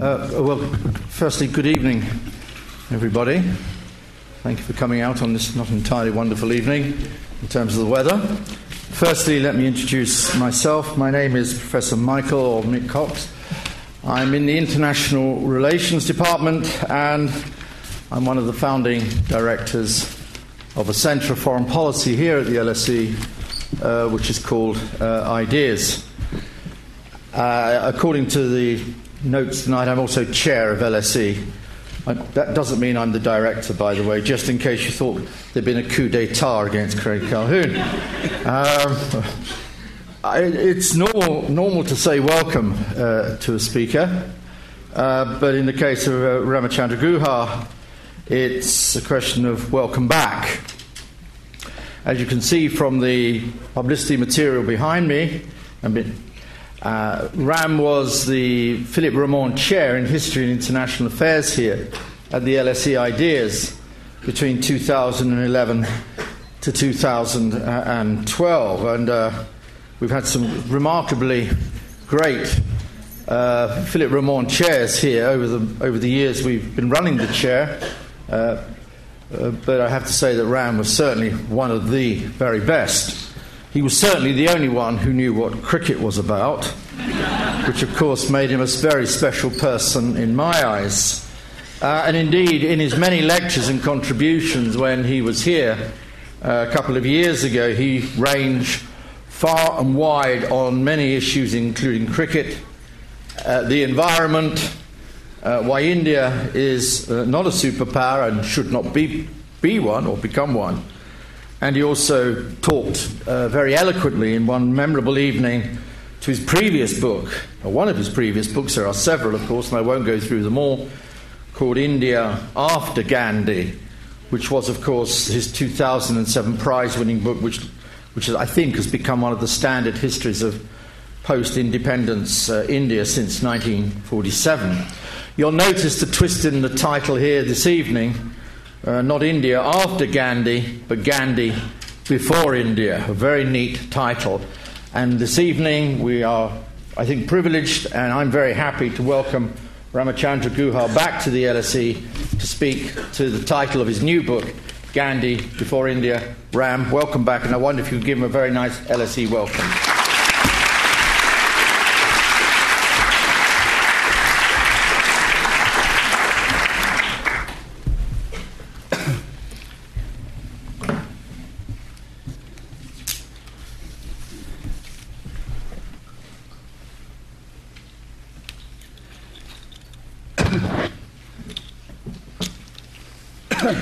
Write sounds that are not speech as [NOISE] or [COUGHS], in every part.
Uh, well, firstly, good evening, everybody. Thank you for coming out on this not entirely wonderful evening in terms of the weather. Firstly, let me introduce myself. My name is Professor Michael or Mick Cox. I'm in the International Relations Department and I'm one of the founding directors of a Centre for Foreign Policy here at the LSE, uh, which is called uh, IDEAS. Uh, according to the notes tonight, I'm also chair of LSE. I, that doesn't mean I'm the director, by the way, just in case you thought there'd been a coup d'etat against Craig Calhoun. Um, I, it's normal, normal to say welcome uh, to a speaker, uh, but in the case of uh, Ramachandra Guha, it's a question of welcome back. As you can see from the publicity material behind me, uh, Ram was the Philippe Roman Chair in History and International Affairs here at the LSE Ideas between 2011 to 2012. And uh, we've had some remarkably great uh, Philippe Roman chairs here over the, over the years we've been running the chair. Uh, uh, but I have to say that Ram was certainly one of the very best. He was certainly the only one who knew what cricket was about, which of course made him a very special person in my eyes. Uh, and indeed, in his many lectures and contributions when he was here uh, a couple of years ago, he ranged far and wide on many issues, including cricket, uh, the environment, uh, why India is uh, not a superpower and should not be, be one or become one and he also talked uh, very eloquently in one memorable evening to his previous book, or one of his previous books. There are several, of course, and I won't go through them all, called India After Gandhi, which was, of course, his 2007 prize winning book, which, which I think has become one of the standard histories of post independence uh, India since 1947. You'll notice the twist in the title here this evening uh, not India after Gandhi, but Gandhi before India. A very neat title. And this evening we are, I think, privileged, and I'm very happy to welcome Ramachandra Guha back to the LSE to speak to the title of his new book, Gandhi Before India. Ram, welcome back, and I wonder if you could give him a very nice LSE welcome.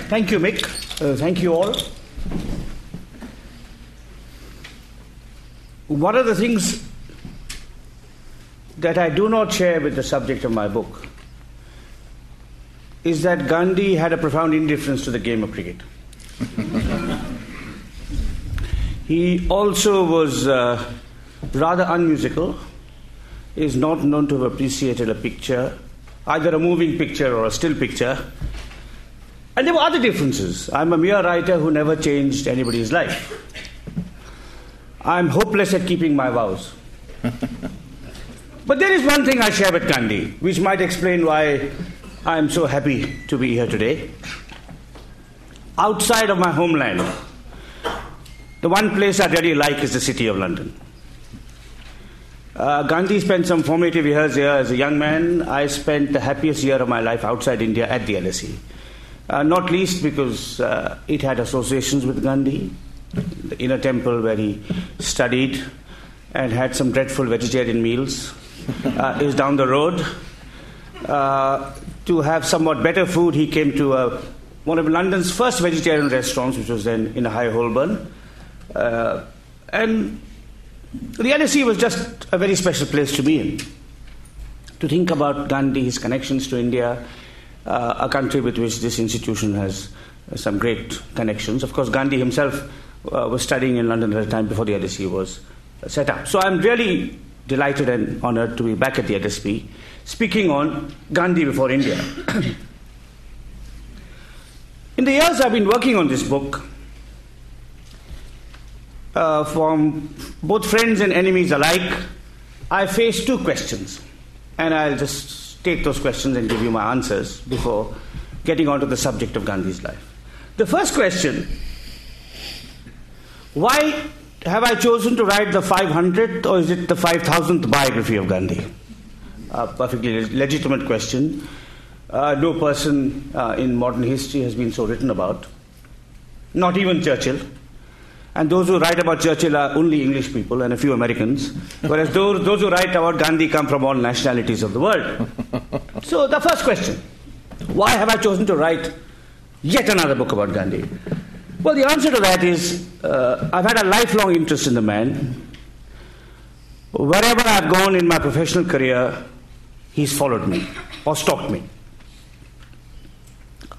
Thank you, Mick. Uh, thank you all. One of the things that I do not share with the subject of my book is that Gandhi had a profound indifference to the game of cricket. [LAUGHS] he also was uh, rather unmusical, is not known to have appreciated a picture, either a moving picture or a still picture, and there were other differences. I'm a mere writer who never changed anybody's life. I'm hopeless at keeping my vows. [LAUGHS] but there is one thing I share with Gandhi, which might explain why I'm so happy to be here today. Outside of my homeland, the one place I really like is the city of London. Uh, Gandhi spent some formative years here as a young man. I spent the happiest year of my life outside India at the LSE. Uh, not least because uh, it had associations with Gandhi, the inner temple where he studied and had some dreadful vegetarian meals, [LAUGHS] uh, is down the road. Uh, to have somewhat better food, he came to uh, one of London's first vegetarian restaurants, which was then in High Holborn. Uh, and the LSE was just a very special place to be in. To think about Gandhi, his connections to India, uh, a country with which this institution has uh, some great connections. Of course, Gandhi himself uh, was studying in London at the time before the LSE was uh, set up. So I'm really delighted and honored to be back at the LSE speaking on Gandhi before India. [COUGHS] in the years I've been working on this book, uh, from both friends and enemies alike, I face two questions, and I'll just take those questions and give you my answers before getting on to the subject of Gandhi's life. The first question why have I chosen to write the 500th or is it the 5000th biography of Gandhi? A perfectly legitimate question. Uh, no person uh, in modern history has been so written about, not even Churchill. And those who write about Churchill are only English people and a few Americans, whereas [LAUGHS] those, those who write about Gandhi come from all nationalities of the world. [LAUGHS] So, the first question why have I chosen to write yet another book about Gandhi? Well, the answer to that is uh, I've had a lifelong interest in the man. Wherever I've gone in my professional career, he's followed me or stalked me.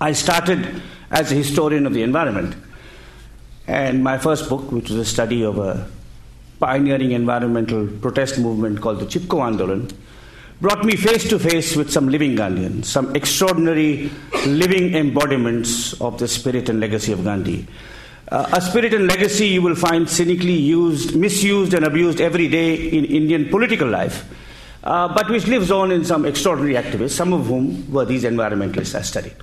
I started as a historian of the environment. And my first book, which was a study of a pioneering environmental protest movement called the Chipko Andolan, brought me face to face with some living Gandhians, some extraordinary living embodiments of the spirit and legacy of Gandhi. Uh, a spirit and legacy you will find cynically used, misused, and abused every day in Indian political life, uh, but which lives on in some extraordinary activists, some of whom were these environmentalists I studied.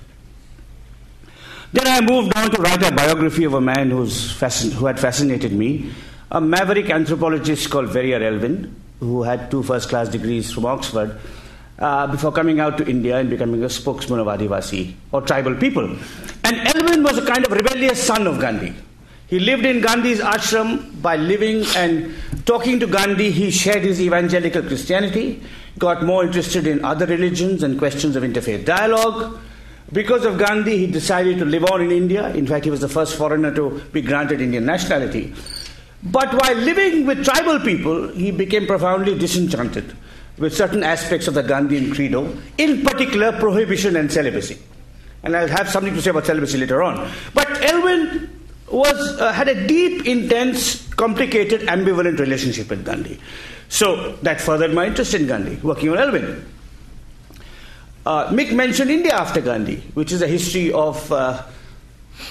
Then I moved on to write a biography of a man fascin- who had fascinated me, a maverick anthropologist called Verrier Elwin, who had two first class degrees from Oxford, uh, before coming out to India and becoming a spokesman of Adivasi or tribal people. And Elwin was a kind of rebellious son of Gandhi. He lived in Gandhi's ashram by living and talking to Gandhi. He shared his evangelical Christianity, got more interested in other religions and questions of interfaith dialogue. Because of Gandhi, he decided to live on in India. In fact, he was the first foreigner to be granted Indian nationality. But while living with tribal people, he became profoundly disenchanted with certain aspects of the Gandhian credo, in particular prohibition and celibacy. And I'll have something to say about celibacy later on. But Elwin was, uh, had a deep, intense, complicated, ambivalent relationship with Gandhi. So that furthered my interest in Gandhi, working on Elwin. Uh, Mick mentioned India after Gandhi, which is a history of uh,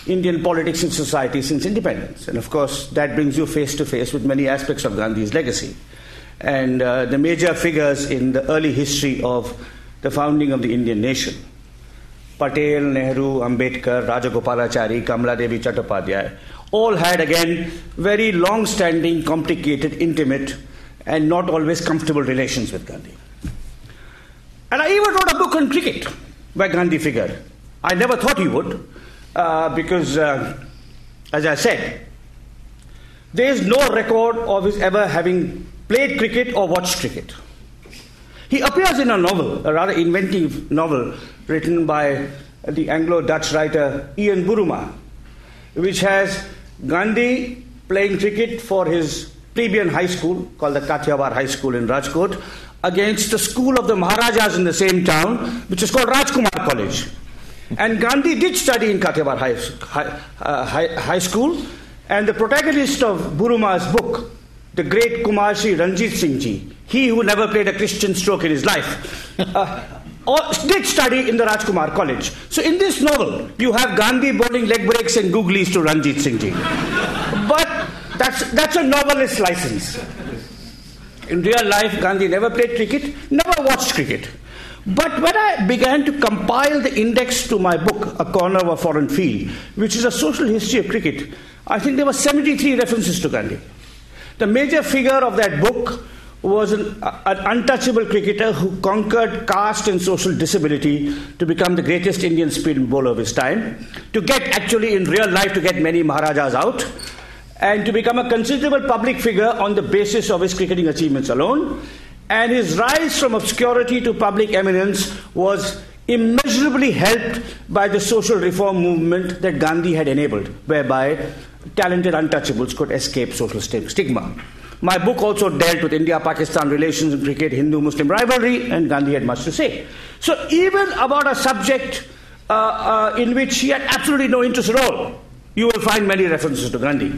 Indian politics and society since independence. And of course, that brings you face to face with many aspects of Gandhi's legacy. And uh, the major figures in the early history of the founding of the Indian nation Patel, Nehru, Ambedkar, Rajagopalachari, Kamala Devi Chattopadhyay all had again very long standing, complicated, intimate, and not always comfortable relations with Gandhi. And I even wrote a book on cricket by Gandhi figured. I never thought he would, uh, because, uh, as I said, there is no record of his ever having played cricket or watched cricket. He appears in a novel, a rather inventive novel written by the Anglo Dutch writer Ian Buruma, which has Gandhi playing cricket for his plebeian high school called the Kathiawar High School in Rajkot against the school of the Maharajas in the same town, which is called Rajkumar College. And Gandhi did study in Kathiawar High, high, uh, high, high, School, and the protagonist of Buruma's book, the great Kumar Ranjitsinhji, he who never played a Christian stroke in his life, uh, did study in the Rajkumar College. So in this novel, you have Gandhi bowling leg breaks and googlies to Ranjitsinhji. But that's, that's a novelist's license. In real life, Gandhi never played cricket, never watched cricket. But when I began to compile the index to my book, A Corner of a Foreign Field, which is a social history of cricket, I think there were 73 references to Gandhi. The major figure of that book was an, an, untouchable cricketer who conquered caste and social disability to become the greatest Indian spin bowler of his time, to get actually in real life to get many Maharajas out, and to become a considerable public figure on the basis of his cricketing achievements alone. And his rise from obscurity to public eminence was immeasurably helped by the social reform movement that Gandhi had enabled, whereby talented untouchables could escape social stigma. My book also dealt with India Pakistan relations in cricket, Hindu Muslim rivalry, and Gandhi had much to say. So, even about a subject uh, uh, in which he had absolutely no interest at all, you will find many references to Gandhi.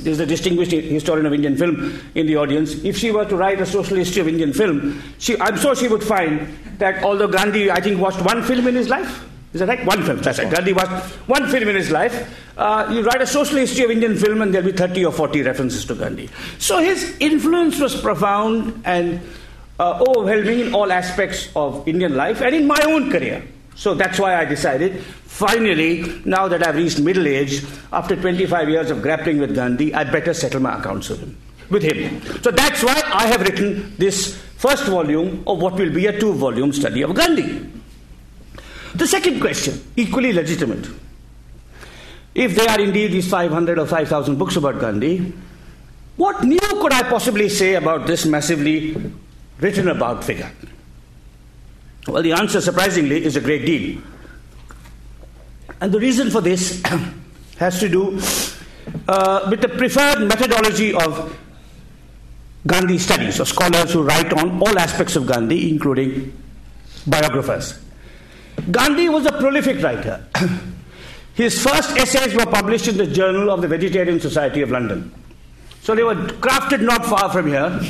There's a distinguished historian of Indian film in the audience. If she were to write a social history of Indian film, she, I'm sure she would find that although Gandhi, I think, watched one film in his life, is that right? One film, that's right. Gandhi watched one film in his life. Uh, you write a social history of Indian film, and there'll be 30 or 40 references to Gandhi. So his influence was profound, and uh, overwhelming in all aspects of Indian life and in my own career. So that's why I decided, finally, now that I've reached middle age, after 25 years of grappling with Gandhi, I better settle my accounts with him. With him. So that's why I have written this first volume of what will be a two volume study of Gandhi. The second question, equally legitimate. If there are indeed these 500 or 5,000 books about Gandhi, what new could I possibly say about this massively written about figure? Well, the answer, surprisingly, is a great deal. And the reason for this [CLEARS THROAT] has to do uh, with the preferred methodology of Gandhi studies, or scholars who write on all aspects of Gandhi, including biographers. Gandhi was a prolific writer. [CLEARS THROAT] His first essays were published in the Journal of the Vegetarian Society of London. So they were crafted not far from here.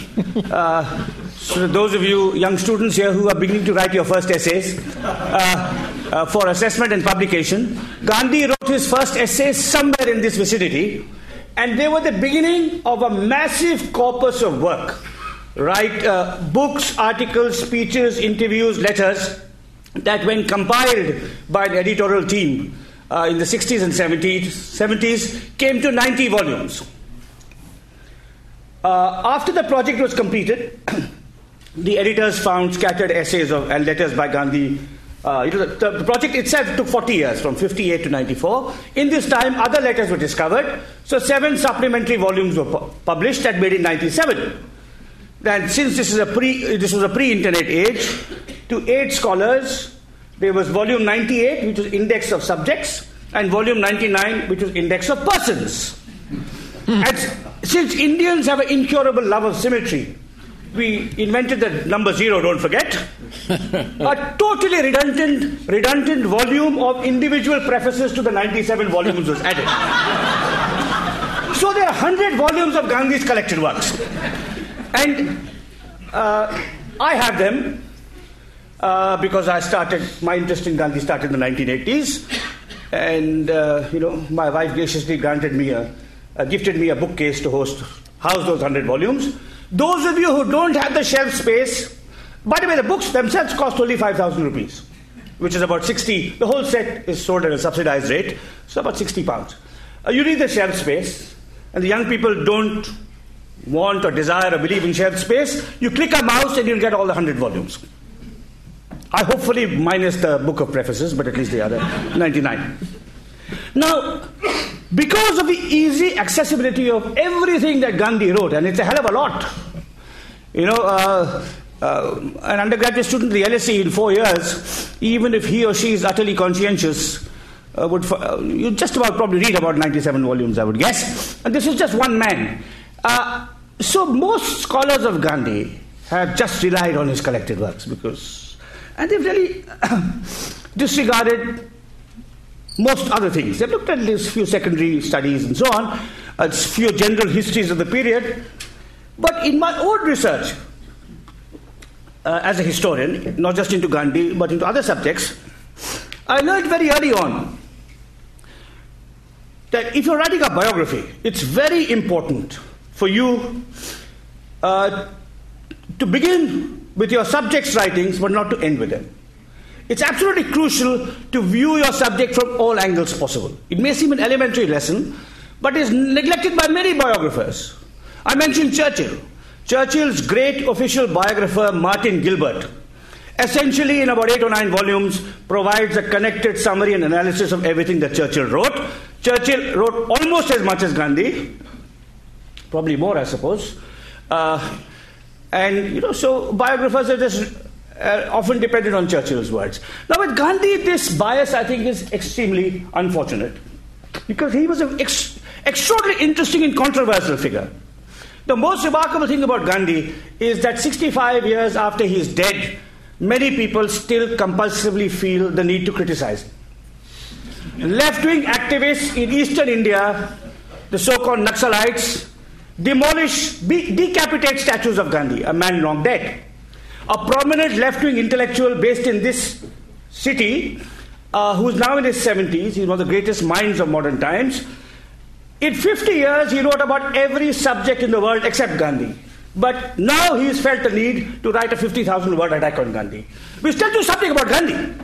Uh, so those of you young students here who are beginning to write your first essays uh, uh, for assessment and publication, Gandhi wrote his first essays somewhere in this vicinity, and they were the beginning of a massive corpus of work. Right, uh, books, articles, speeches, interviews, letters that, when compiled by an editorial team uh, in the 60s and 70s, 70s, came to 90 volumes. Uh, after the project was completed, [CLEARS THROAT] the editors found scattered essays of, and letters by Gandhi. Uh, the, the, project itself took 40 years, from 58 to 94. In this time, other letters were discovered. So, seven supplementary volumes were pu- published that made in 97. And since this, is a pre, this was a pre internet age, to eight scholars, there was volume 98, which was Index of Subjects, and volume 99, which was Index of Persons. Since Indians have an incurable love of symmetry, we invented the number zero, don't forget. [LAUGHS] a totally redundant, redundant volume of individual prefaces to the 97 volumes was added. so there are 100 volumes of Gandhi's collected works. And uh, I have them uh, because I started, my interest in Gandhi started in the 1980s. And, uh, you know, my wife graciously granted me a, uh, gifted me a bookcase to host, house those 100 volumes. Those of you who don't have the shelf space, by the way, the books themselves cost only 5,000 rupees, which is about 60. The whole set is sold at a subsidized rate, so about 60 pounds. Uh, you need the shelf space, and the young people don't want or desire or believe in shelf space. You click a mouse and you'll get all the 100 volumes. I hopefully minus the book of prefaces, but at least the other 99. Now, because of the easy accessibility of everything that Gandhi wrote, and it's a hell of a lot. You know, uh, uh, an undergraduate student at the LSE in four years, even if he or she is utterly conscientious, uh, would uh, you just about probably read about 97 volumes, I would guess. And this is just one man. Uh, so most scholars of Gandhi have just relied on his collected works because, and they've really [COUGHS] disregarded most other things. They've looked at these few secondary studies and so on, a few general histories of the period. But in my own research, uh, as a historian, not just into Gandhi, but into other subjects, I learned very early on that if you're writing a biography, it's very important for you uh, to begin with your subject's writings, but not to end with them. It's absolutely crucial to view your subject from all angles possible. It may seem an elementary lesson, but is neglected by many biographers. I mentioned Churchill. Churchill's great official biographer, Martin Gilbert, essentially in about eight or nine volumes, provides a connected summary and analysis of everything that Churchill wrote. Churchill wrote almost as much as Gandhi, probably more, I suppose. Uh, and, you know, so biographers are just uh, often depended on Churchill's words. Now, with Gandhi, this bias, I think, is extremely unfortunate because he was an ex- extraordinarily interesting and controversial figure. The most remarkable thing about Gandhi is that 65 years after he's dead, many people still compulsively feel the need to criticize. Left wing activists in eastern India, the so called Naxalites, demolish, be- decapitate statues of Gandhi, a man long dead a prominent left wing intellectual based in this city, uh, who's now in his 70s, he's one of the greatest minds of modern times. In 50 years, he wrote about every subject in the world except Gandhi. But now he's felt the need to write a 50,000 word attack on Gandhi, which tells you something about Gandhi.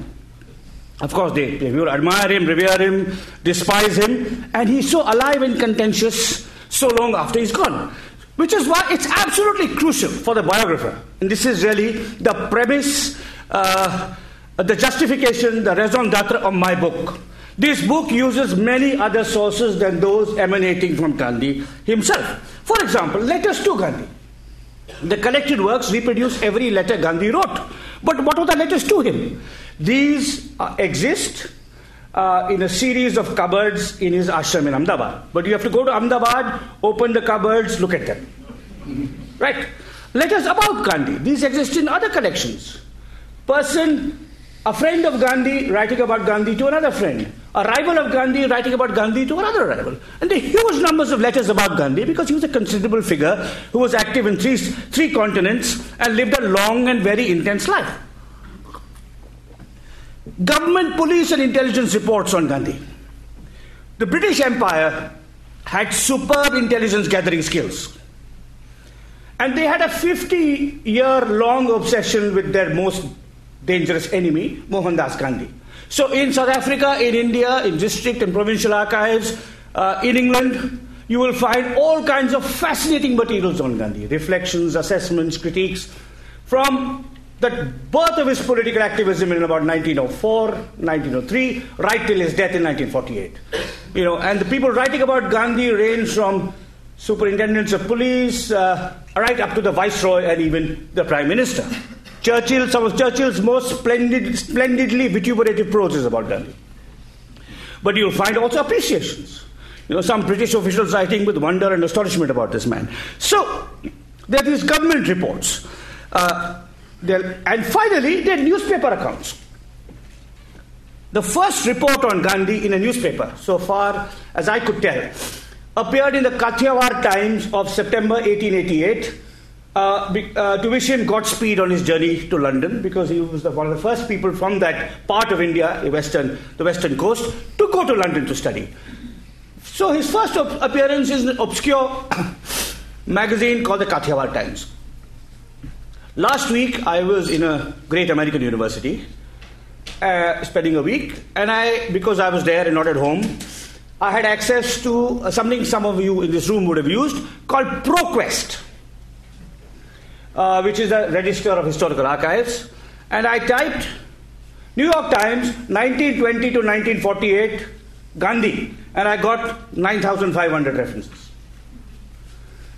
Of course, they, they will admire him, revere him, despise him, and he's so alive and contentious so long after he's gone. Which is why it's absolutely crucial for the biographer. And this is really the premise, uh, the justification, the raison d'etre of my book. This book uses many other sources than those emanating from Gandhi himself. For example, letters to Gandhi. The collected works reproduce every letter Gandhi wrote. But what were the letters to him? These uh, exist uh, in a series of cupboards in his ashram in Ahmedabad. But you have to go to Ahmedabad, open the cupboards, look at them. Right? Letters about Gandhi. These exist in other collections. Person, a friend of Gandhi writing about Gandhi to another friend. A rival of Gandhi writing about Gandhi to another rival. And the huge numbers of letters about Gandhi because he was a considerable figure who was active in three, three continents and lived a long and very intense life. Government, police, and intelligence reports on Gandhi. The British Empire had superb intelligence gathering skills. And they had a 50 year long obsession with their most dangerous enemy, Mohandas Gandhi. So, in South Africa, in India, in district and provincial archives, uh, in England, you will find all kinds of fascinating materials on Gandhi reflections, assessments, critiques from the birth of his political activism in about 1904, 1903, right till his death in 1948. You know, and the people writing about Gandhi range from superintendents of police uh, right up to the viceroy and even the prime minister. Churchill, some of Churchill's most splendid, splendidly vituperative prose is about Gandhi. But you'll find also appreciations. You know, some British officials writing with wonder and astonishment about this man. So, there are these government reports. Uh, and finally, there are newspaper accounts. The first report on Gandhi in a newspaper, so far as I could tell, appeared in the Kathiawar Times of September 1888 uh, uh, to him Godspeed on his journey to London because he was the, one of the first people from that part of India, the western, the western coast, to go to London to study. So his first op- appearance is an obscure [COUGHS] magazine called the Kathiawar Times. Last week, I was in a great American university, uh, spending a week, and I, because I was there and not at home, I had access to uh, something some of you in this room would have used called ProQuest, uh, which is a register of historical archives. And I typed New York Times, 1920 to 1948, Gandhi, and I got 9,500 references.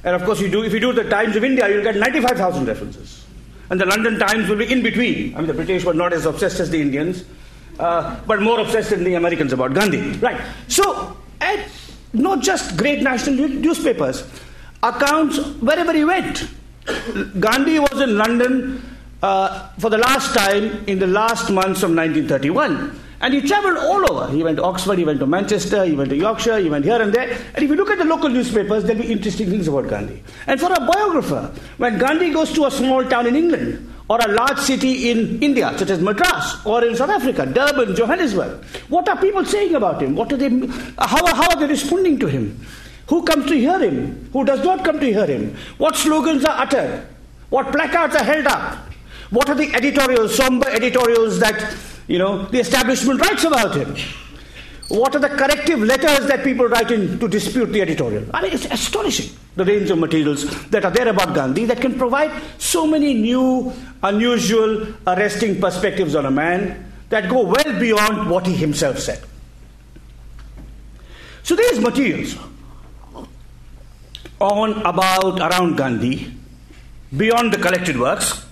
And of course, you do, if you do the Times of India, you'll get 95,000 references. And the London Times will be in between. I mean, the British were not as obsessed as the Indians, uh, but more obsessed than the Americans about Gandhi. Right. So, not just great national newspapers, accounts wherever he went. Gandhi was in London uh, for the last time in the last months of 1931. And he traveled all over. He went to Oxford, he went to Manchester, he went to Yorkshire, he went here and there. And if you look at the local newspapers, there'll be interesting things about Gandhi. And for a biographer, when Gandhi goes to a small town in England, or a large city in India, such as Madras, or in South Africa, Durban, Johannesburg. What are people saying about him? What are they, how, how are they responding to him? Who comes to hear him? Who does not come to hear him? What slogans are uttered? What placards are held up? What are the editorials, somber editorials that you know, the establishment writes about him. What are the corrective letters that people write in to dispute the editorial? I mean, it's astonishing the range of materials that are there about Gandhi that can provide so many new, unusual, arresting perspectives on a man that go well beyond what he himself said. So these materials on, about, around Gandhi, beyond the collected works,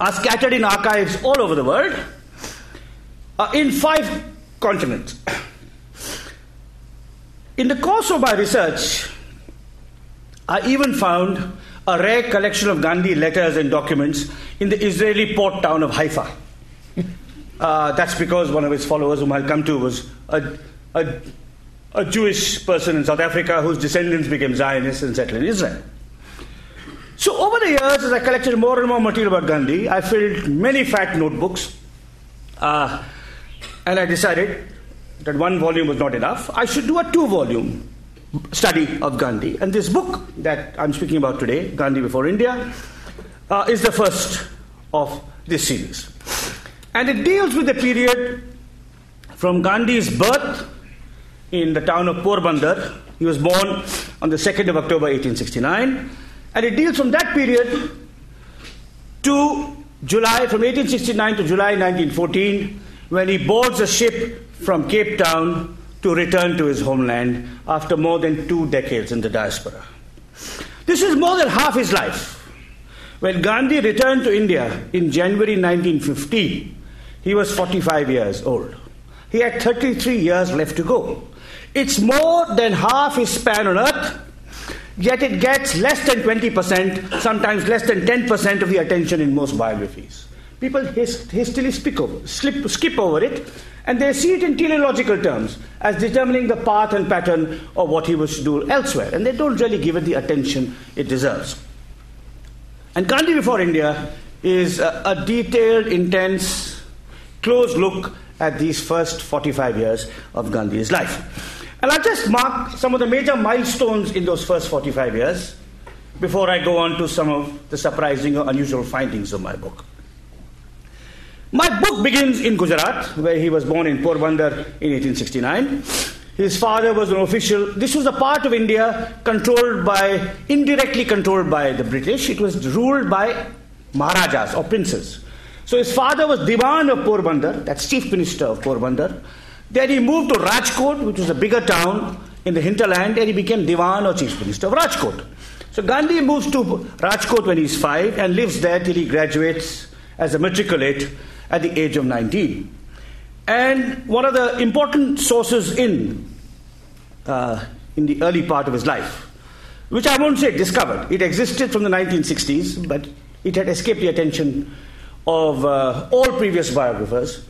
are scattered in archives all over the world uh, in five continents. In the course of my research, I even found a rare collection of Gandhi letters and documents in the Israeli port town of Haifa. Uh, that's because one of his followers, whom I'll come to, was a, a, a Jewish person in South Africa whose descendants became Zionists and settled in Israel. So, over the years, as I collected more and more material about Gandhi, I filled many fat notebooks. Uh, and I decided that one volume was not enough. I should do a two volume study of Gandhi. And this book that I'm speaking about today, Gandhi Before India, uh, is the first of this series. And it deals with the period from Gandhi's birth in the town of Porbandar. He was born on the 2nd of October 1869. And it deals from that period to July, from 1869 to July 1914, when he boards a ship from Cape Town to return to his homeland after more than two decades in the diaspora. This is more than half his life. When Gandhi returned to India in January 1915, he was 45 years old. He had 33 years left to go. It's more than half his span on earth, yet it gets less than 20%, sometimes less than 10% of the attention in most biographies. People hastily over, slip, skip over it and they see it in teleological terms as determining the path and pattern of what he was to do elsewhere, and they don't really give it the attention it deserves. And Gandhi Before India is a, a detailed, intense, close look at these first 45 years of Gandhi's life. And I'll just mark some of the major milestones in those first 45 years before I go on to some of the surprising or unusual findings of my book. My book begins in Gujarat, where he was born in Porbandar in 1869. His father was an official. This was a part of India controlled by, indirectly controlled by the British. It was ruled by Maharajas or princes. So his father was Diwan of Porbandar, that's chief minister of Porbandar. Then he moved to Rajkot, which was a bigger town in the hinterland, and he became Diwan or chief minister of Rajkot. So Gandhi moves to Rajkot when he's five and lives there till he graduates as a matriculate at the age of 19. And one of the important sources in, uh, in the early part of his life, which I won't say discovered, it existed from the 1960s, but it had escaped the attention of uh, all previous biographers,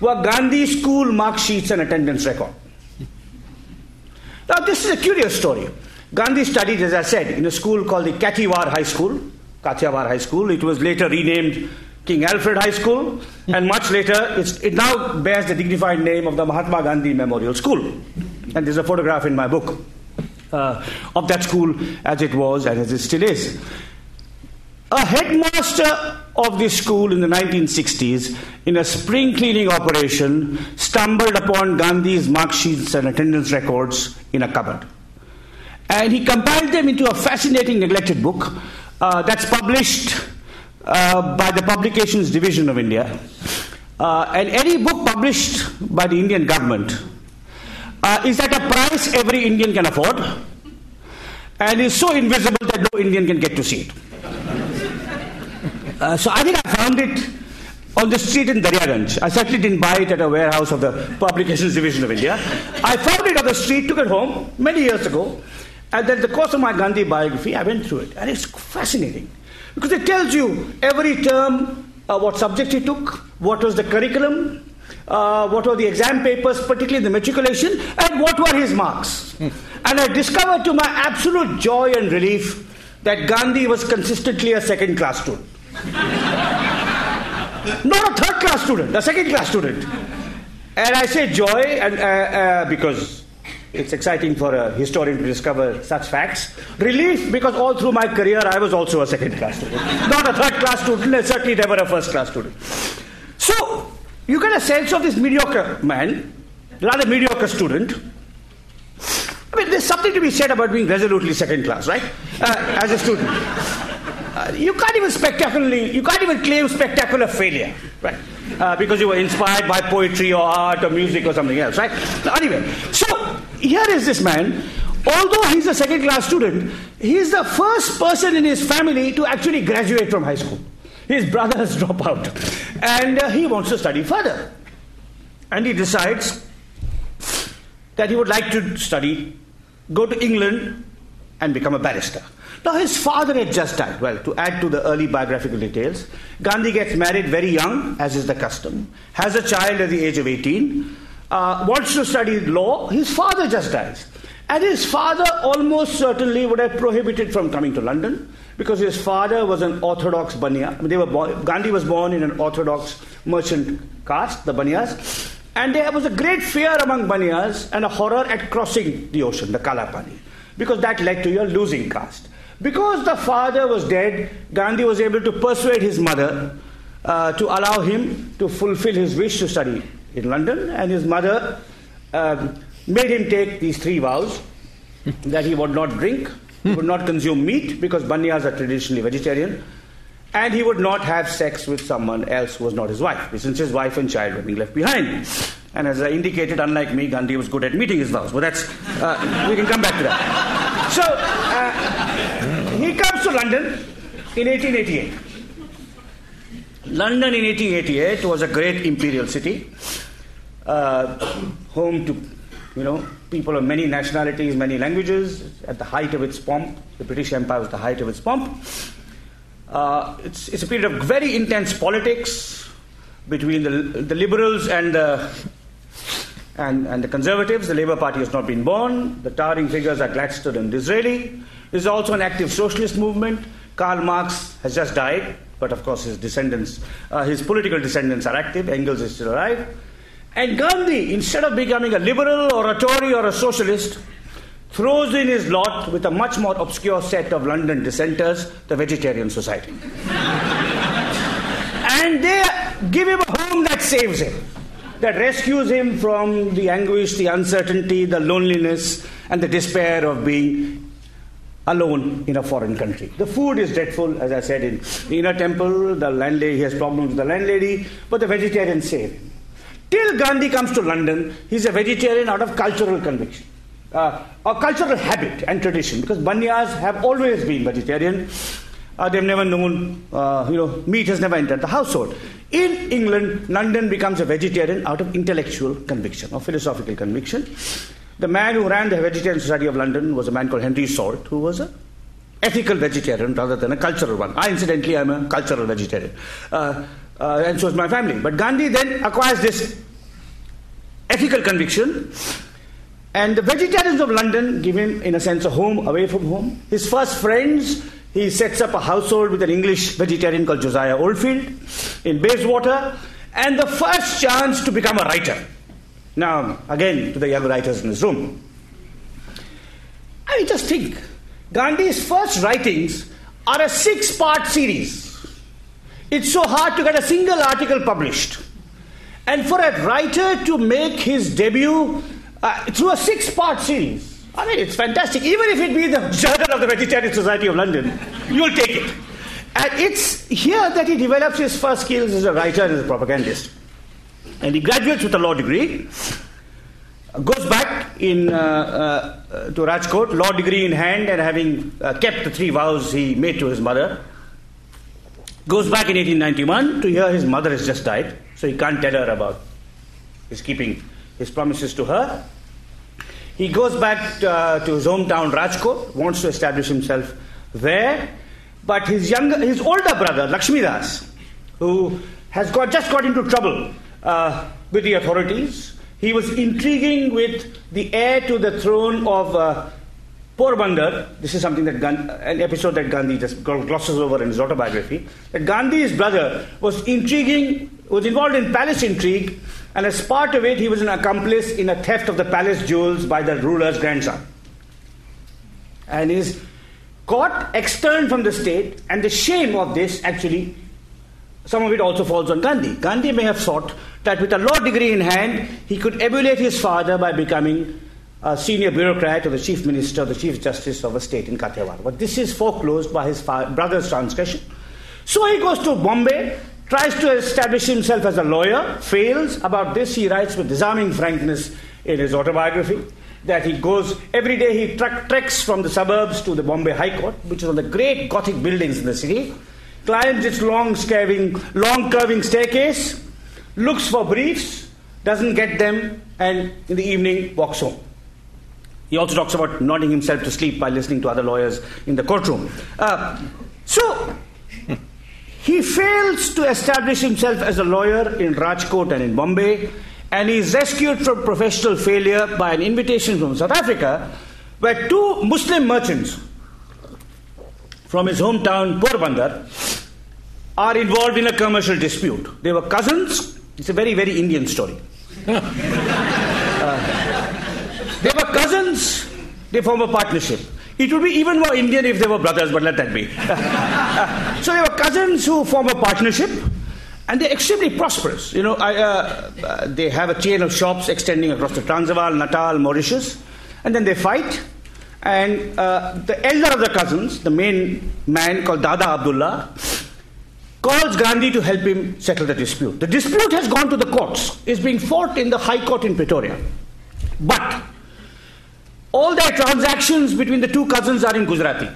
were Gandhi school mark sheets and attendance record. Now, this is a curious story. Gandhi studied, as I said, in a school called the Kathiawar High School, Kathiawar High School. It was later renamed King Alfred High School, and much later it now bears the dignified name of the Mahatma Gandhi Memorial School. And there's a photograph in my book uh, of that school as it was and as it still is. A headmaster of this school in the 1960s, in a spring cleaning operation, stumbled upon Gandhi's mark sheets and attendance records in a cupboard. And he compiled them into a fascinating, neglected book uh, that's published uh, by the Publications Division of India. Uh, and any book published by the Indian government uh, is at a price every Indian can afford and is so invisible that no Indian can get to see it. Uh, so I think I found it on the street in Daryaganj. I certainly didn't buy it at a warehouse of the Publications Division of India. I found it on the street, took it home many years ago, and then the course of my Gandhi biography, I went through it, and it's fascinating. Because it tells you every term uh, what subject he took, what was the curriculum, uh, what were the exam papers, particularly the matriculation, and what were his marks. and I discovered to my absolute joy and relief that Gandhi was consistently a second class student. [LAUGHS] Not a third class student, a second class student. And I say joy and, uh, uh because it's exciting for a historian to discover such facts. Relief because all through my career I was also a second class student. Not a third class student, and certainly never a first class student. So, you get a sense of this mediocre man, rather mediocre student. I mean, there's something to be said about being resolutely second class, right? Uh, as a student. You can't even spectacularly, you can't even claim spectacular failure, right? Uh, because you were inspired by poetry or art or music or something else, right? Anyway, so here is this man. Although he's a second class student, he's the first person in his family to actually graduate from high school. His brother has dropped out. And uh, he wants to study further. And he decides that he would like to study, go to England, and become a barrister. Now, his father had just died. Well, to add to the early biographical details, Gandhi gets married very young, as is the custom, has a child at the age of 18, uh, wants to study law, his father just dies. And his father almost certainly would have prohibited from coming to London because his father was an orthodox Banya. They were born, Gandhi was born in an orthodox merchant caste, the Baniyas. And there was a great fear among Baniyas and a horror at crossing the ocean, the Kalapani, because that led to your losing caste. Because the father was dead, Gandhi was able to persuade his mother uh, to allow him to fulfill his wish to study in London, and his mother um, made him take these three vows [LAUGHS] that he would not drink, he would not consume meat because Banyas are traditionally vegetarian, and he would not have sex with someone else who was not his wife, since his wife and child were being left behind. And as I indicated, unlike me, Gandhi was good at meeting his vows. But that's, uh, we can come back to that. So, uh, to London in 1888. London in 1888 was a great imperial city, uh, home to, you know, people of many nationalities, many languages, at the height of its pomp. The British Empire was the height of its pomp. Uh, it's, it's, a period of very intense politics between the, the liberals and the, and, and the conservatives. The Labour Party has not been born. The towering figures are Gladstone and Disraeli. There's also an active socialist movement. Karl Marx has just died, but of course his descendants, uh, his political descendants are active. Engels is still alive. And Gandhi, instead of becoming a liberal or a Tory or a socialist, throws in his lot with a much more obscure set of London dissenters, the Vegetarian Society. [LAUGHS] and they give him a home that saves him, that rescues him from the anguish, the uncertainty, the loneliness, and the despair of being alone in a foreign country. The food is dreadful, as I said, in the inner temple, the landlady, has problems with the landlady, but the vegetarians save him. Till Gandhi comes to London, he's a vegetarian out of cultural conviction uh, a cultural habit and tradition because Banyas have always been vegetarian. Uh, they've never known, uh, you know, meat has never entered the household. In England, London becomes a vegetarian out of intellectual conviction or philosophical conviction. The man who ran the Vegetarian Society of London was a man called Henry Salt, who was a ethical vegetarian rather than a cultural one. I, incidentally, am a cultural vegetarian, uh, uh, and so is my family. But Gandhi then acquires this ethical conviction and the vegetarians of London give him, in a sense, a home away from home. His first friends, he sets up a household with an English vegetarian called Josiah Oldfield in Bayswater, and the first chance to become a writer. Now, again, to the young writers in this room. I mean, just think Gandhi's first writings are a six part series. It's so hard to get a single article published. And for a writer to make his debut uh, through a six part series. I mean, it's fantastic. Even if it be the [LAUGHS] Journal of the Vegetarian Society of London, you'll take it. And it's here that he develops his first skills as a writer and as a propagandist. And he graduates with a law degree, goes back in, uh, uh, to Rajkot, law degree in hand, and having uh, kept the three vows he made to his mother, goes back in 1891 to hear his mother has just died, so he can't tell her about his keeping his promises to her. He goes back uh, to his hometown Rajkot, wants to establish himself there, but his younger, his older brother Lakshmidas, who has got just got into trouble uh, with the authorities, he was intriguing with the heir to the throne of uh, Porbandar. This is something that an episode that Gandhi just glosses over in his autobiography. That Gandhi's brother was intriguing, was involved in palace intrigue and as part of it, he was an accomplice in a theft of the palace jewels by the ruler's grandson. And is caught, externed from the state, and the shame of this actually, some of it also falls on Gandhi. Gandhi may have thought that with a law degree in hand, he could emulate his father by becoming a senior bureaucrat or the chief minister or the chief justice of a state in Kathiawar. But this is foreclosed by his brother's transgression. So he goes to Bombay tries to establish himself as a lawyer, fails. About this, he writes with disarming frankness in his autobiography that he goes every day he treks from the suburbs to the Bombay High Court, which is one of the great Gothic buildings in the city, climbs its long, curving, long curving staircase, looks for briefs, doesn't get them, and in the evening walks home. He also talks about nodding himself to sleep by listening to other lawyers in the courtroom. Uh, so, [LAUGHS] he fails to establish himself as a lawyer in Rajkot and in Bombay, and he is rescued from professional failure by an invitation from South Africa, where two Muslim merchants from his hometown, Porbandar, are involved in a commercial dispute. They were cousins. It's a very, very Indian story. [LAUGHS] uh, they were cousins, they form a partnership. It would be even more Indian if they were brothers, but let that be. [LAUGHS] so they were cousins who form a partnership, and they're extremely prosperous. You know, I, uh, uh, they have a chain of shops extending across the Transvaal, Natal, Mauritius, and then they fight. And uh, the elder of the cousins, the main man called Dada Abdullah, calls Gandhi to help him settle the dispute. The dispute has gone to the courts, is being fought in the High Court in Pretoria. But all their transactions between the two cousins are in Gujarati.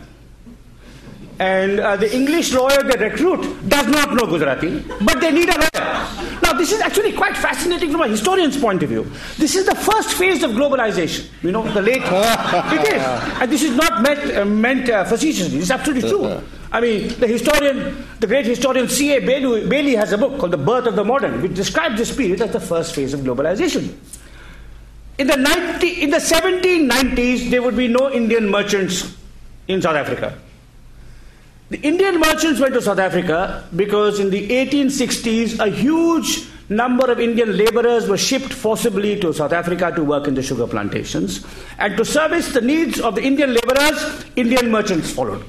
And uh, the English lawyer they recruit does not know Gujarati, but they need a lawyer. Now, this is actually quite fascinating from a historian's point of view. This is the first phase of globalization. You know, the late. [LAUGHS] it is. And this is not meant, uh, meant uh, facetiously. It's absolutely true. I mean, the historian, the great historian C.A. Bayly, Bayly has a book called The Birth of the Modern, which describes this period as the first phase of globalization. In the, 90, in the 1790s, there would be no Indian merchants in South Africa. The Indian merchants went to South Africa because in the 1860s, a huge number of Indian laborers were shipped forcibly to South Africa to work in the sugar plantations. And to service the needs of the Indian laborers, Indian merchants followed.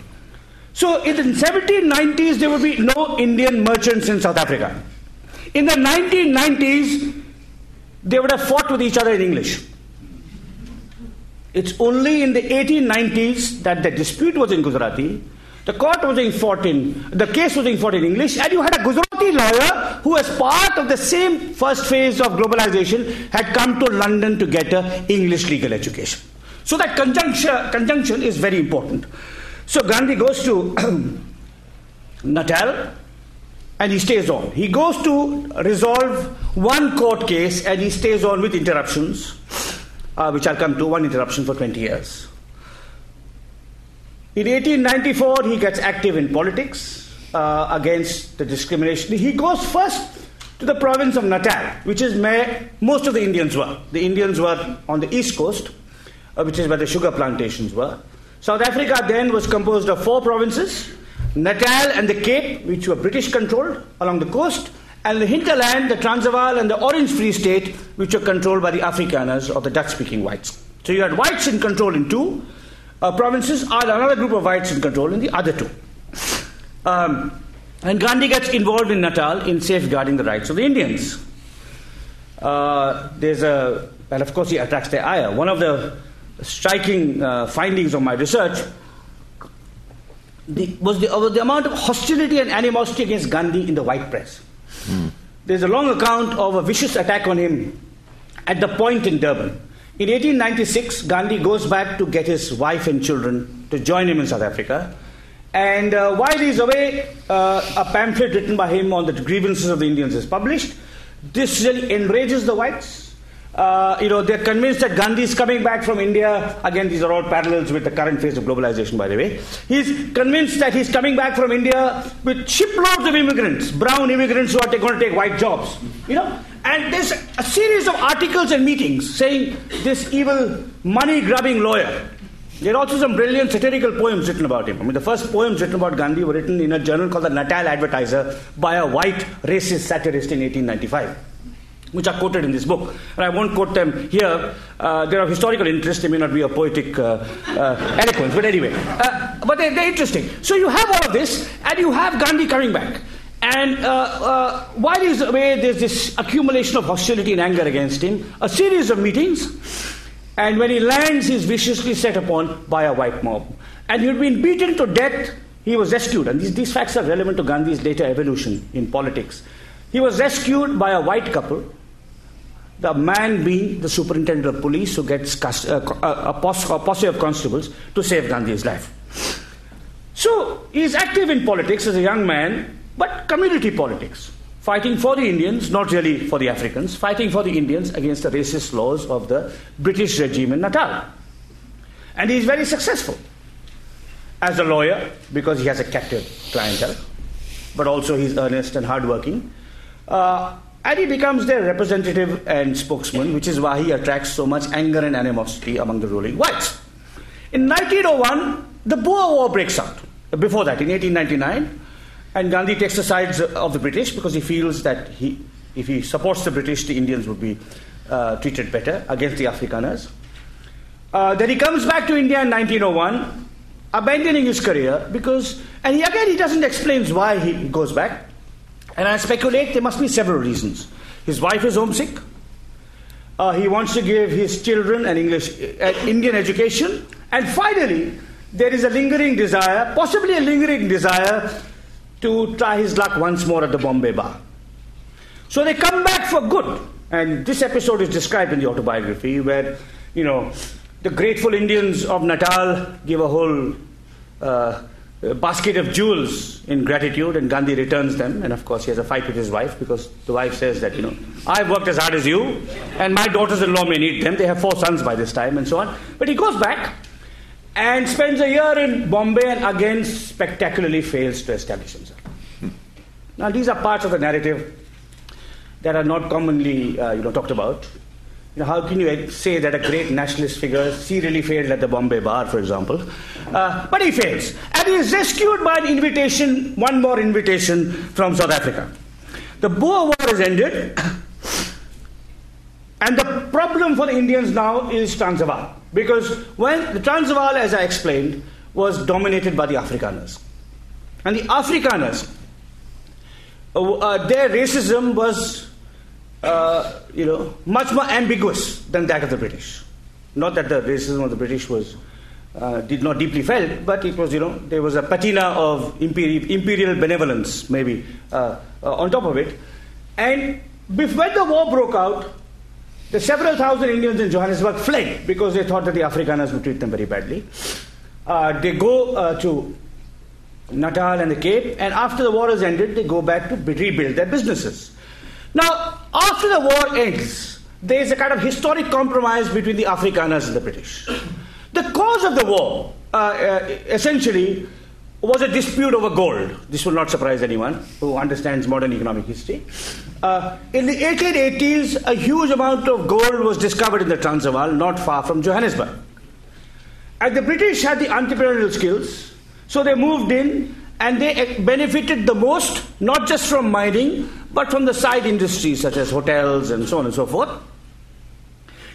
So in the 1790s, there would be no Indian merchants in South Africa. In the 1990s, they would have fought with each other in English. It's only in the 1890s that the dispute was in Gujarati the court was in, the case was in English, and you had a Gujarati lawyer who, as part of the same first phase of globalization, had come to London to get an English legal education. So that conjunction, conjunction is very important. So Gandhi goes to [CLEARS THROAT] Natal and he stays on. He goes to resolve one court case and he stays on with interruptions, uh, which I'll come to, one interruption for 20 years. In 1894, he gets active in politics uh, against the discrimination. He goes first to the province of Natal, which is where most of the Indians were. The Indians were on the east coast, uh, which is where the sugar plantations were. South Africa then was composed of four provinces Natal and the Cape, which were British controlled along the coast, and the hinterland, the Transvaal, and the Orange Free State, which were controlled by the Afrikaners or the Dutch speaking whites. So you had whites in control in two, uh, provinces are another group of whites in control in the other two. Um, and Gandhi gets involved in Natal in safeguarding the rights of the Indians. Uh, there's a, and of course, he attracts their ire. One of the striking uh, findings of my research the, was the, the, amount of hostility and animosity against Gandhi in the white press. Mm. There's a long account of a vicious attack on him at the point in Durban. In 1896, Gandhi goes back to get his wife and children to join him in South Africa. And uh, while he's away, uh, a pamphlet written by him on the grievances of the Indians is published. This really enrages the whites. Uh, you know, they're convinced that Gandhi is coming back from India. Again, these are all parallels with the current phase of globalization, by the way. He's convinced that he's coming back from India with shiploads of immigrants, brown immigrants who are going to take white jobs. You know, and there's a series of articles and meetings saying this evil money grubbing lawyer. There are also some brilliant satirical poems written about him. I mean, the first poems written about Gandhi were written in a journal called the Natal Advertiser by a white racist satirist in 1895 which are quoted in this book. And I won't quote them here. Uh, they're of historical interest. They may not be of poetic uh, uh, eloquence, but anyway. Uh, but they're, they're, interesting. So you have all of this, and you have Gandhi coming back. And uh, uh, while he's away, there's this accumulation of hostility and anger against him, a series of meetings, and when he lands, he's viciously set upon by a white mob. And he'd been beaten to death, he was rescued. And these, these facts are relevant to Gandhi's later evolution in politics. He was rescued by a white couple, the man being the superintendent of police who gets uh, a, posse, a posse of constables to save Gandhi's life. So he's active in politics as a young man but community politics, fighting for the Indians, not really for the Africans, fighting for the Indians against the racist laws of the British regime in Natal. And he's very successful as a lawyer because he has a captive clientele, but also he's earnest and hardworking. Uh, and he becomes their representative and spokesman, which is why he attracts so much anger and animosity among the ruling whites. In 1901, the Boer War breaks out. Before that, in 1899, and Gandhi takes the sides of the British because he feels that he, if he supports the British, the Indians would be uh, treated better against the Afrikaners. Uh, then he comes back to India in 1901, abandoning his career because, and he, again he doesn't explain why he goes back. And I speculate there must be several reasons. His wife is homesick. Uh, he wants to give his children an English, uh, Indian education. And finally, there is a lingering desire, possibly a lingering desire, to try his luck once more at the Bombay bar. So they come back for good. And this episode is described in the autobiography where, you know, the grateful Indians of Natal give a whole uh, basket of jewels in gratitude, and Gandhi returns them. And of course, he has a fight with his wife because the wife says that, you know, I've worked as hard as you, and my daughters in law may need them. They have four sons by this time, and so on. But he goes back and spends a year in Bombay and again spectacularly fails to establish himself. Now, these are parts of the narrative that are not commonly uh, you know, talked about. You know, how can you say that a great nationalist figure serially failed at the Bombay bar, for example? Uh, but he fails. And he is rescued by an invitation, one more invitation from South Africa. The Boer War has ended, [COUGHS] and the problem for the Indians now is Transvaal. Because when the Transvaal, as I explained, was dominated by the Afrikaners. And the Afrikaners, uh, uh, their racism was, uh, you know, much more ambiguous than that of the British. Not that the racism of the British was uh, did not deeply felt, but it was, you know, there was a patina of imperial, imperial benevolence, maybe, uh, uh, on top of it. And when the war broke out, the several thousand Indians in Johannesburg fled because they thought that the Afrikaners would treat them very badly. Uh, they go uh, to Natal and the Cape, and after the war has ended, they go back to rebuild their businesses. Now, after the war ends, there is a kind of historic compromise between the Afrikaners and the British. The cause of the war, uh, uh, essentially, was a dispute over gold. This will not surprise anyone who understands modern economic history. Uh, in the 1880s, a huge amount of gold was discovered in the Transvaal, not far from Johannesburg. And the British had the entrepreneurial skills, so they moved in and they benefited the most, not just from mining, but from the side industries such as hotels and so on and so forth.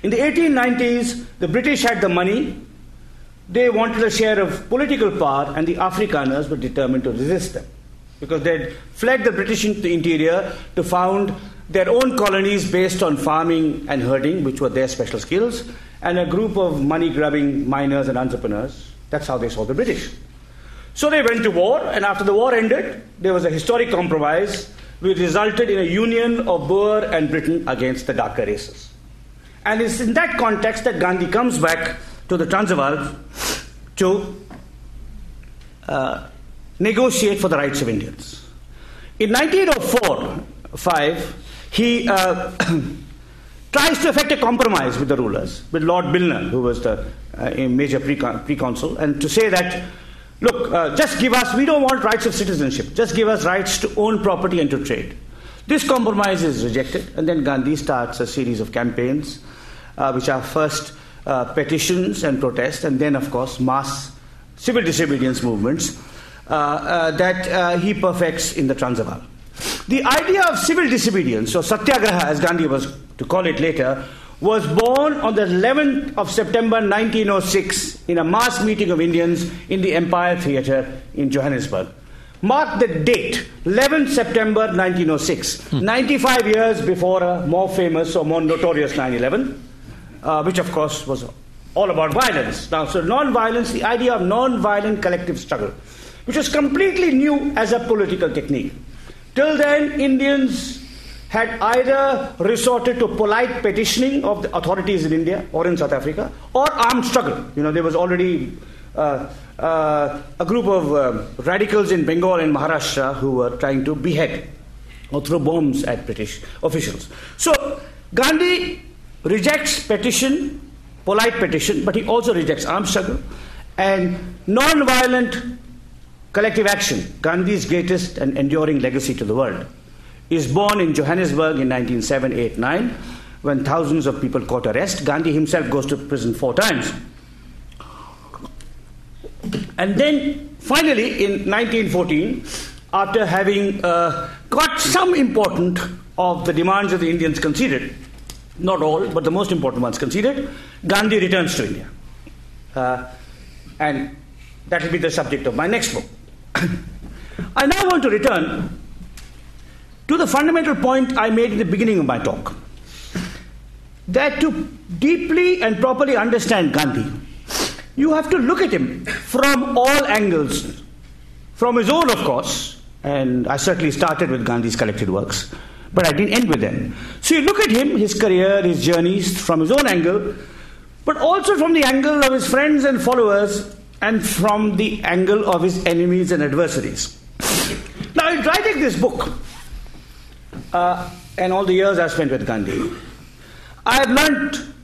In the 1890s, the British had the money, they wanted a share of political power, and the Afrikaners were determined to resist them because they'd fled the British into the interior to found their own colonies based on farming and herding, which were their special skills, and a group of money grubbing miners and entrepreneurs. That's how they saw the British. So they went to war, and after the war ended, there was a historic compromise which resulted in a union of Boer and Britain against the darker races. And it's in that context that Gandhi comes back to the Transvaal to uh, negotiate for the rights of Indians. In 1904 5, he uh, [COUGHS] tries to effect a compromise with the rulers, with Lord Milner, who was the uh, major proconsul, and to say that, look, uh, just give us, we don't want rights of citizenship, just give us rights to own property and to trade. This compromise is rejected, and then Gandhi starts a series of campaigns, uh, which are first uh, petitions and protests, and then, of course, mass civil disobedience movements uh, uh, that uh, he perfects in the Transvaal. The idea of civil disobedience, or satyagraha as Gandhi was to call it later, was born on the 11th of September 1906 in a mass meeting of Indians in the Empire Theatre in Johannesburg. Mark the date, 11th September 1906, hmm. 95 years before a more famous or more notorious 9 11 uh, which of course was all about violence. Now, so non-violence, the idea of non-violent collective struggle, which was completely new as a political technique. Till then, Indians had either resorted to polite petitioning of the authorities in India or in South Africa, or armed struggle. You know, there was already uh, uh, a group of uh, radicals in Bengal and Maharashtra who were trying to behead or throw bombs at British officials. So Gandhi rejects petition, polite petition, but he also rejects armed struggle and non-violent collective action, Gandhi's greatest and enduring legacy to the world, is born in Johannesburg in 1907, 8, 9, when thousands of people caught arrest. Gandhi himself goes to prison four times. And then finally, in 1914, after having uh, got some important of the demands of the Indians conceded, not all, but the most important ones conceded, Gandhi returns to India. Uh, and that will be the subject of my next book. [COUGHS] I now want to return to the fundamental point I made in the beginning of my talk that to deeply and properly understand Gandhi, you have to look at him from all angles. From his own, of course, and I certainly started with Gandhi's collected works, but I didn't end with them. So you look at him, his career, his journeys from his own angle, but also from the angle of his friends and followers, and from the angle of his enemies and adversaries. Now, in writing this book, uh, and all the years I've spent with Gandhi, I have learned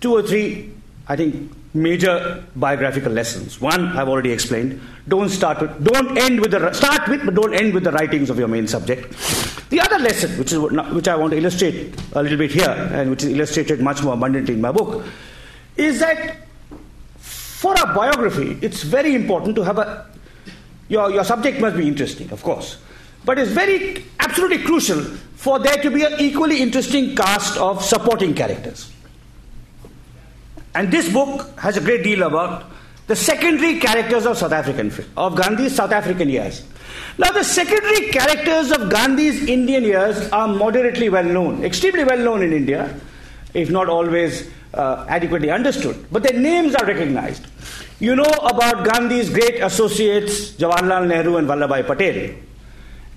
two or three, I think, major biographical lessons. One, I've already explained. Don't start with, don't end with the, start with, but don't end with the writings of your main subject. The other lesson, which is which I want to illustrate a little bit here, and which is illustrated much more abundantly in my book, is that for a biography, it's very important to have a your, your subject must be interesting, of course. But it's very absolutely crucial for there to be an equally interesting cast of supporting characters. And this book has a great deal about the secondary characters of South African of Gandhi's South African years. Now, the secondary characters of Gandhi's Indian years are moderately well known, extremely well known in India, if not always uh, adequately understood. But their names are recognized. You know about Gandhi's great associates, Jawaharlal Nehru and Vallabhbhai Patel.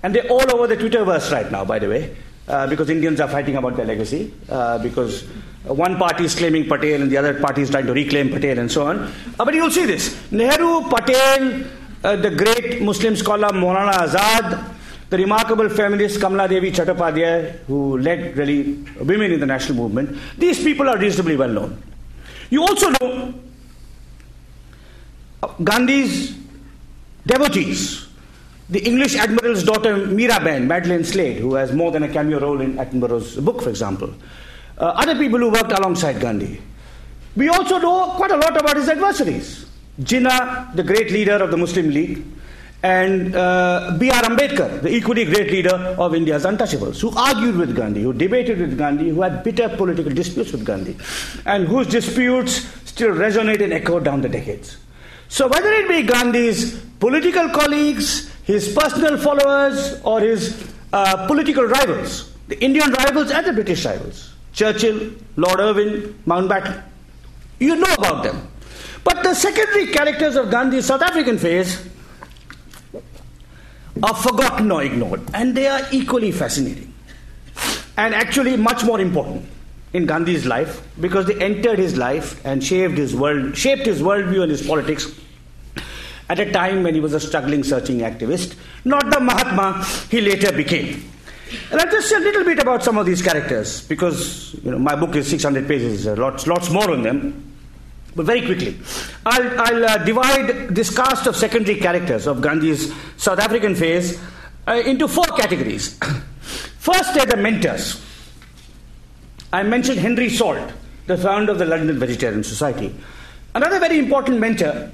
And they're all over the Twitterverse right now, by the way, uh, because Indians are fighting about their legacy, uh, because one party is claiming Patel and the other party is trying to reclaim Patel and so on. Uh, but you'll see this Nehru, Patel, uh, the great Muslim scholar Maulana Azad, the remarkable feminist Kamala Devi Chattopadhyay, who led really women in the national movement, these people are reasonably well known. You also know Gandhi's devotees, the English admiral's daughter Miraben, Madeleine Slade, who has more than a cameo role in Attenborough's book, for example uh, other people who worked alongside Gandhi. We also know quite a lot about his adversaries. Jinnah, the great leader of the Muslim League, and uh, B.R. Ambedkar, the equally great leader of India's untouchables, who argued with Gandhi, who debated with Gandhi, who had bitter political disputes with Gandhi, and whose disputes still resonate and echo down the decades. So, whether it be Gandhi's political colleagues, his personal followers, or his uh, political rivals, the Indian rivals and the British rivals, Churchill, Lord Irwin, Mountbatten. You know about them. But the secondary characters of Gandhi's South African phase are forgotten or ignored, and they are equally fascinating and actually much more important in Gandhi's life because they entered his life and shaped his world, shaped his worldview and his politics at a time when he was a struggling, searching activist, not the Mahatma he later became. And I'll just say a little bit about some of these characters because you know, my book is 600 pages, lots, lots more on them. But very quickly, I'll, I'll uh, divide this cast of secondary characters of Gandhi's South African phase uh, into four categories. [COUGHS] First are the mentors. I mentioned Henry Salt, the founder of the London Vegetarian Society. Another very important mentor,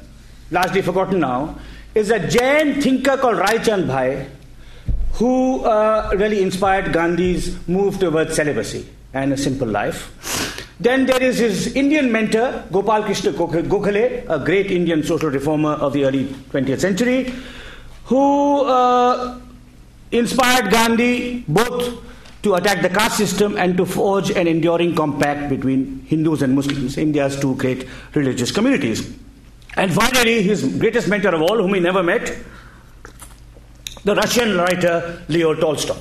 largely forgotten now, is a Jain thinker called Rai Chand Bhai, who uh, really inspired Gandhi's move towards celibacy and a simple life. Then there is his Indian mentor, Gopal Krishna Gokhale, a great Indian social reformer of the early 20th century, who uh, inspired Gandhi both to attack the caste system and to forge an enduring compact between Hindus and Muslims, India's two great religious communities. And finally, his greatest mentor of all, whom he never met, the Russian writer Leo Tolstoy.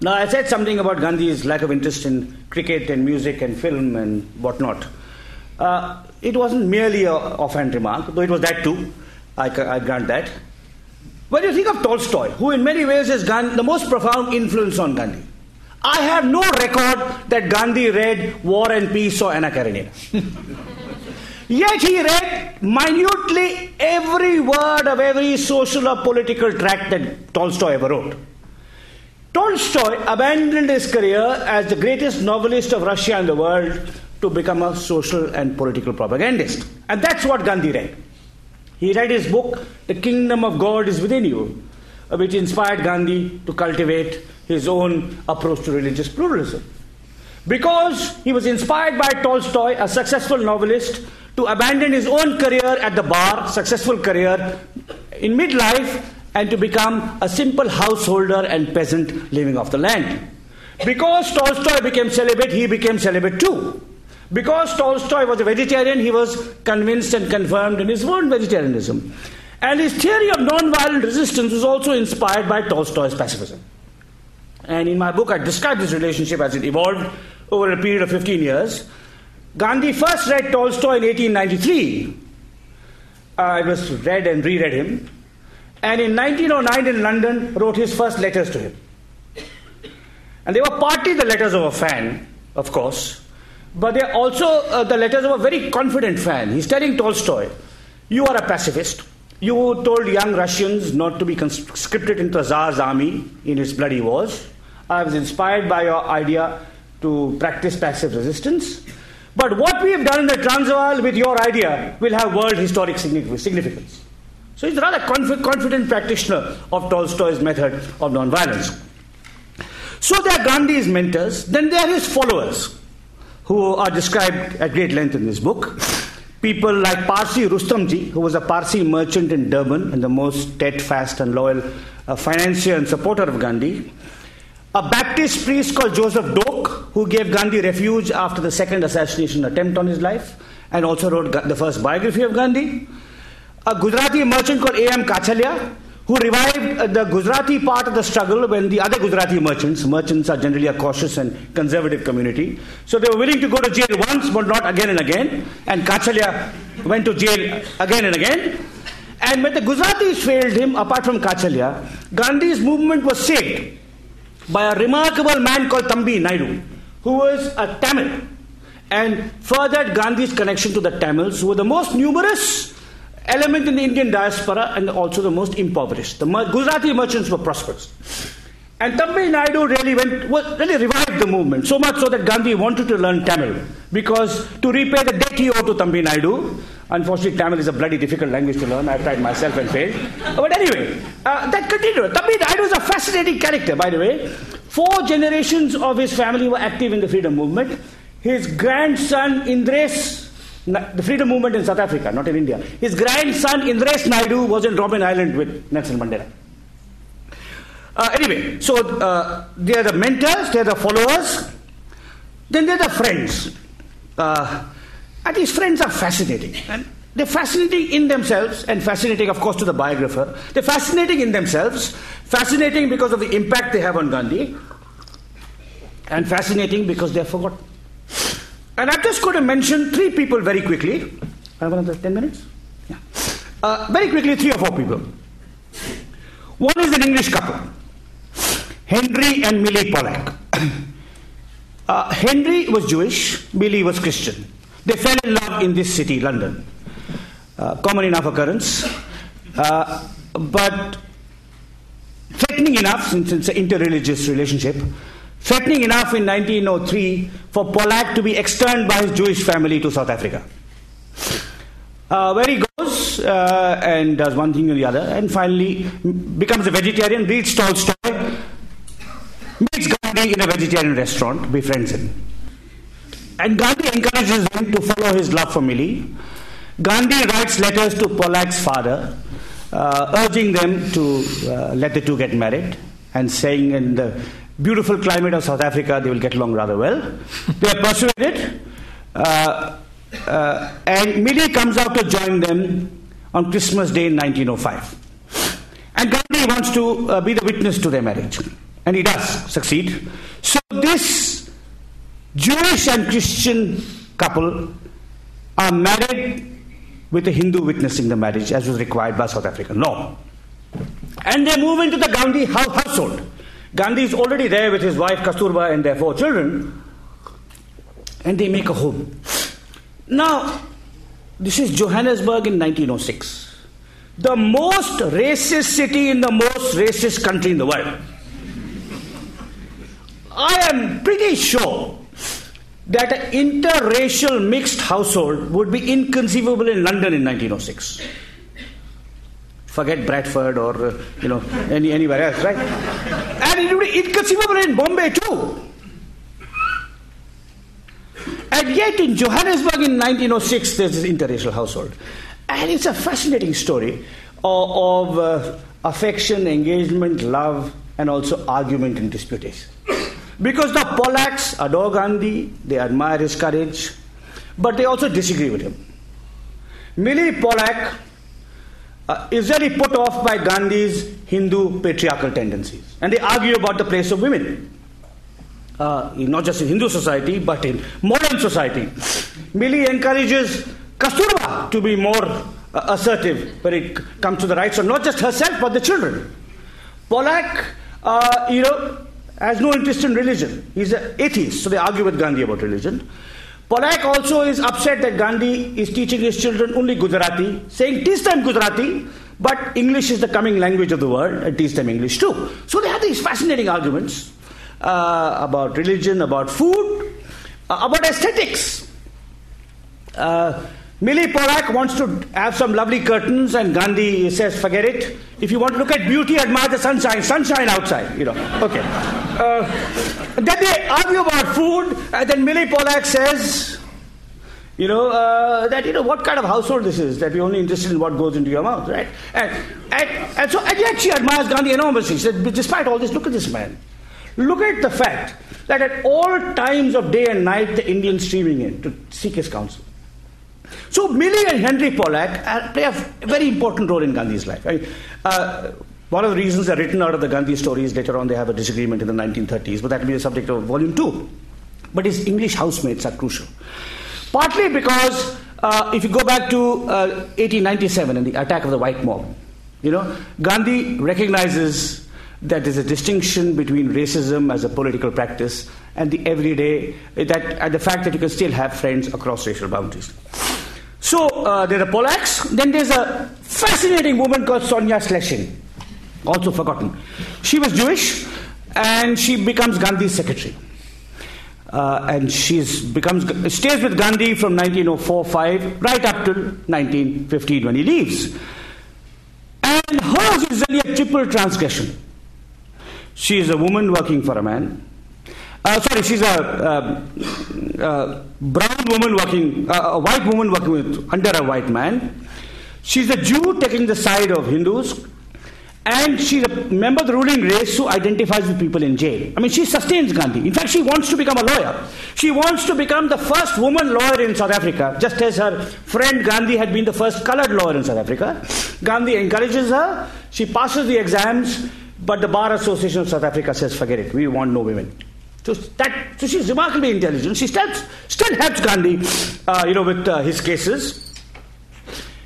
Now, I said something about Gandhi's lack of interest in cricket and music and film and whatnot. Uh, it wasn't merely a offhand remark, though it was that too. I, I grant that. When you think of Tolstoy, who in many ways is Gandhi, the most profound influence on Gandhi, I have no record that Gandhi read War and Peace or Anna Karenina. [LAUGHS] Yet he read minutely every word of every social or political tract that Tolstoy ever wrote. Tolstoy abandoned his career as the greatest novelist of Russia and the world to become a social and political propagandist. And that's what Gandhi read. He read his book, The Kingdom of God is Within You, which inspired Gandhi to cultivate his own approach to religious pluralism. Because he was inspired by Tolstoy, a successful novelist, to abandon his own career at the bar, successful career in midlife, and to become a simple householder and peasant living off the land. Because Tolstoy became celibate, he became celibate too. Because Tolstoy was a vegetarian, he was convinced and confirmed in his own vegetarianism. And his theory of non-violent resistance was also inspired by Tolstoy's pacifism. And in my book, I describe this relationship as it evolved over a period of 15 years. Gandhi first read Tolstoy in 1893. I was read and reread him. And in 1909 in London, wrote his first letters to him. And they were partly the letters of a fan, of course, but they're also uh, the letters of a very confident fan. He's telling Tolstoy, You are a pacifist. You told young Russians not to be conscripted into the Tsar's army in his bloody wars. I was inspired by your idea to practice passive resistance. But what we have done in the Transvaal with your idea will have world historic significance. So he's a rather conf- confident practitioner of Tolstoy's method of nonviolence. So they are Gandhi's mentors, then they are his followers, who are described at great length in this book. People like Parsi Rustamji, who was a Parsi merchant in Durban and the most steadfast and loyal uh, financier and supporter of Gandhi. A Baptist priest called Joseph Doke, who gave Gandhi refuge after the second assassination attempt on his life and also wrote the first biography of Gandhi. A Gujarati merchant called A.M. Cachalia, who revived uh, the Gujarati part of the struggle when the other Gujarati merchants, merchants are generally a cautious and conservative community, so they were willing to go to jail once but not again and again, and Cachalia went to jail again and again. And when the Gujaratis failed him, apart from Cachalia, Gandhi's movement was saved by a remarkable man called Thambi Naidu, who was a Tamil and furthered Gandhi's connection to the Tamils, who were the most numerous element in the Indian diaspora and also the most impoverished. The Gujarati merchants were prosperous. And Thambi Naidu really went, really revived the movement, so much so that Gandhi wanted to learn Tamil. Because to repay the debt he owed to Thambi Naidu, unfortunately Tamil is a bloody difficult language to learn, I've tried myself and failed. But anyway, uh, that continued. Thambi Naidu is a fascinating character, by the way. Four generations of his family were active in the freedom movement. His grandson Indres the freedom movement in South Africa, not in India. His grandson Indres Naidu was in Robben Island with Nelson Mandela. Uh, anyway, so uh, they are the mentors, they are the followers, then they are the friends. Uh, and these friends are fascinating. And they're fascinating in themselves, and fascinating, of course, to the biographer. They're fascinating in themselves, fascinating because of the impact they have on Gandhi, and fascinating because they're forgotten. And I'm just going to mention three people very quickly. I have another 10 minutes? Yeah. Uh, very quickly, three or four people. One is an English couple, Henry and Millie Polak. [COUGHS] uh, Henry was Jewish, Millie was Christian. They fell in love in this city, London. Uh, common enough occurrence. Uh, but threatening enough, since it's an interreligious relationship, threatening enough in 1903 for Polak to be externed by his Jewish family to South Africa. Uh, where he goes uh, and does one thing or the other, and finally becomes a vegetarian, reads Tolstoy, meets Gandhi in a vegetarian restaurant, befriends him. And Gandhi encourages him to follow his love for Millie. Gandhi writes letters to Polak's father, uh, urging them to uh, let the two get married, and saying in the beautiful climate of South Africa, they will get along rather well. they are persuaded, uh, uh, and Millie comes out to join them on Christmas Day in 1905. And Gandhi wants to uh, be the witness to their marriage, and he does succeed. So, this Jewish and Christian couple are married with a Hindu witnessing the marriage, as was required by South African law. And they move into the Gandhi household. Gandhi is already there with his wife Kasturba and their four children, and they make a home. Now, this is Johannesburg in 1906, the most racist city in the most racist country in the world. I am pretty sure that an interracial mixed household would be inconceivable in London in 1906. Forget Bradford or uh, you know any, anywhere else, right? And it would be inconceivable in Bombay too. And yet in Johannesburg in 1906, there's this interracial household. And it's a fascinating story of, of uh, affection, engagement, love, and also argument and disputation. Because the Polaks adore Gandhi, they admire his courage, but they also disagree with him. Millie Polak uh, is really put off by Gandhi's Hindu patriarchal tendencies, and they argue about the place of women. Uh, not just in Hindu society, but in modern society. Millie encourages Kasturba to be more uh, assertive when it comes to the rights of not just herself, but the children. Polak, uh, you know, has no interest in religion. He's an atheist, so they argue with Gandhi about religion. Polak also is upset that Gandhi is teaching his children only Gujarati, saying teach them Gujarati, but English is the coming language of the world, and teach them English too. So they have these fascinating arguments uh, about religion, about food, uh, about aesthetics. Uh, Millie Polak wants to have some lovely curtains, and Gandhi says, forget it. If you want to look at beauty, admire the sunshine. Sunshine outside, you know. Okay. Uh, then they argue about food, and then Millie Polak says, you know, uh, that, you know, what kind of household this is, that we're only interested in what goes into your mouth, right? And, and, and so, and yet she admires Gandhi enormously. She said, despite all this, look at this man. Look at the fact that at all times of day and night, the Indians streaming in to seek his counsel. So Millie and Henry Polak uh, play a very important role in Gandhi's life. I mean, uh, one of the reasons they're written out of the Gandhi stories later on, they have a disagreement in the 1930s, but that will be the subject of volume two. But his English housemates are crucial. Partly because uh, if you go back to 1897 uh, and the attack of the white mob, you know, Gandhi recognizes that there's a distinction between racism as a political practice and the everyday, that, and the fact that you can still have friends across racial boundaries. So uh, there are Polaks. Then there's a fascinating woman called Sonia Schlesin, also forgotten. She was Jewish, and she becomes Gandhi's secretary. Uh, and she becomes stays with Gandhi from 1904-5 right up till 1915 when he leaves. And hers is really a triple transgression. She is a woman working for a man. Uh, sorry, she's a, uh, uh, brown woman working, uh, a white woman working with, under a white man. She's a Jew taking the side of Hindus. And she's a member of the ruling race who identifies with people in jail. I mean, she sustains Gandhi. In fact, she wants to become a lawyer. She wants to become the first woman lawyer in South Africa, just as her friend Gandhi had been the first colored lawyer in South Africa. Gandhi encourages her. She passes the exams, but the Bar Association of South Africa says, forget it, we want no women. So, that, so she's remarkably intelligent. She still, still helps Gandhi, uh, you know, with uh, his cases.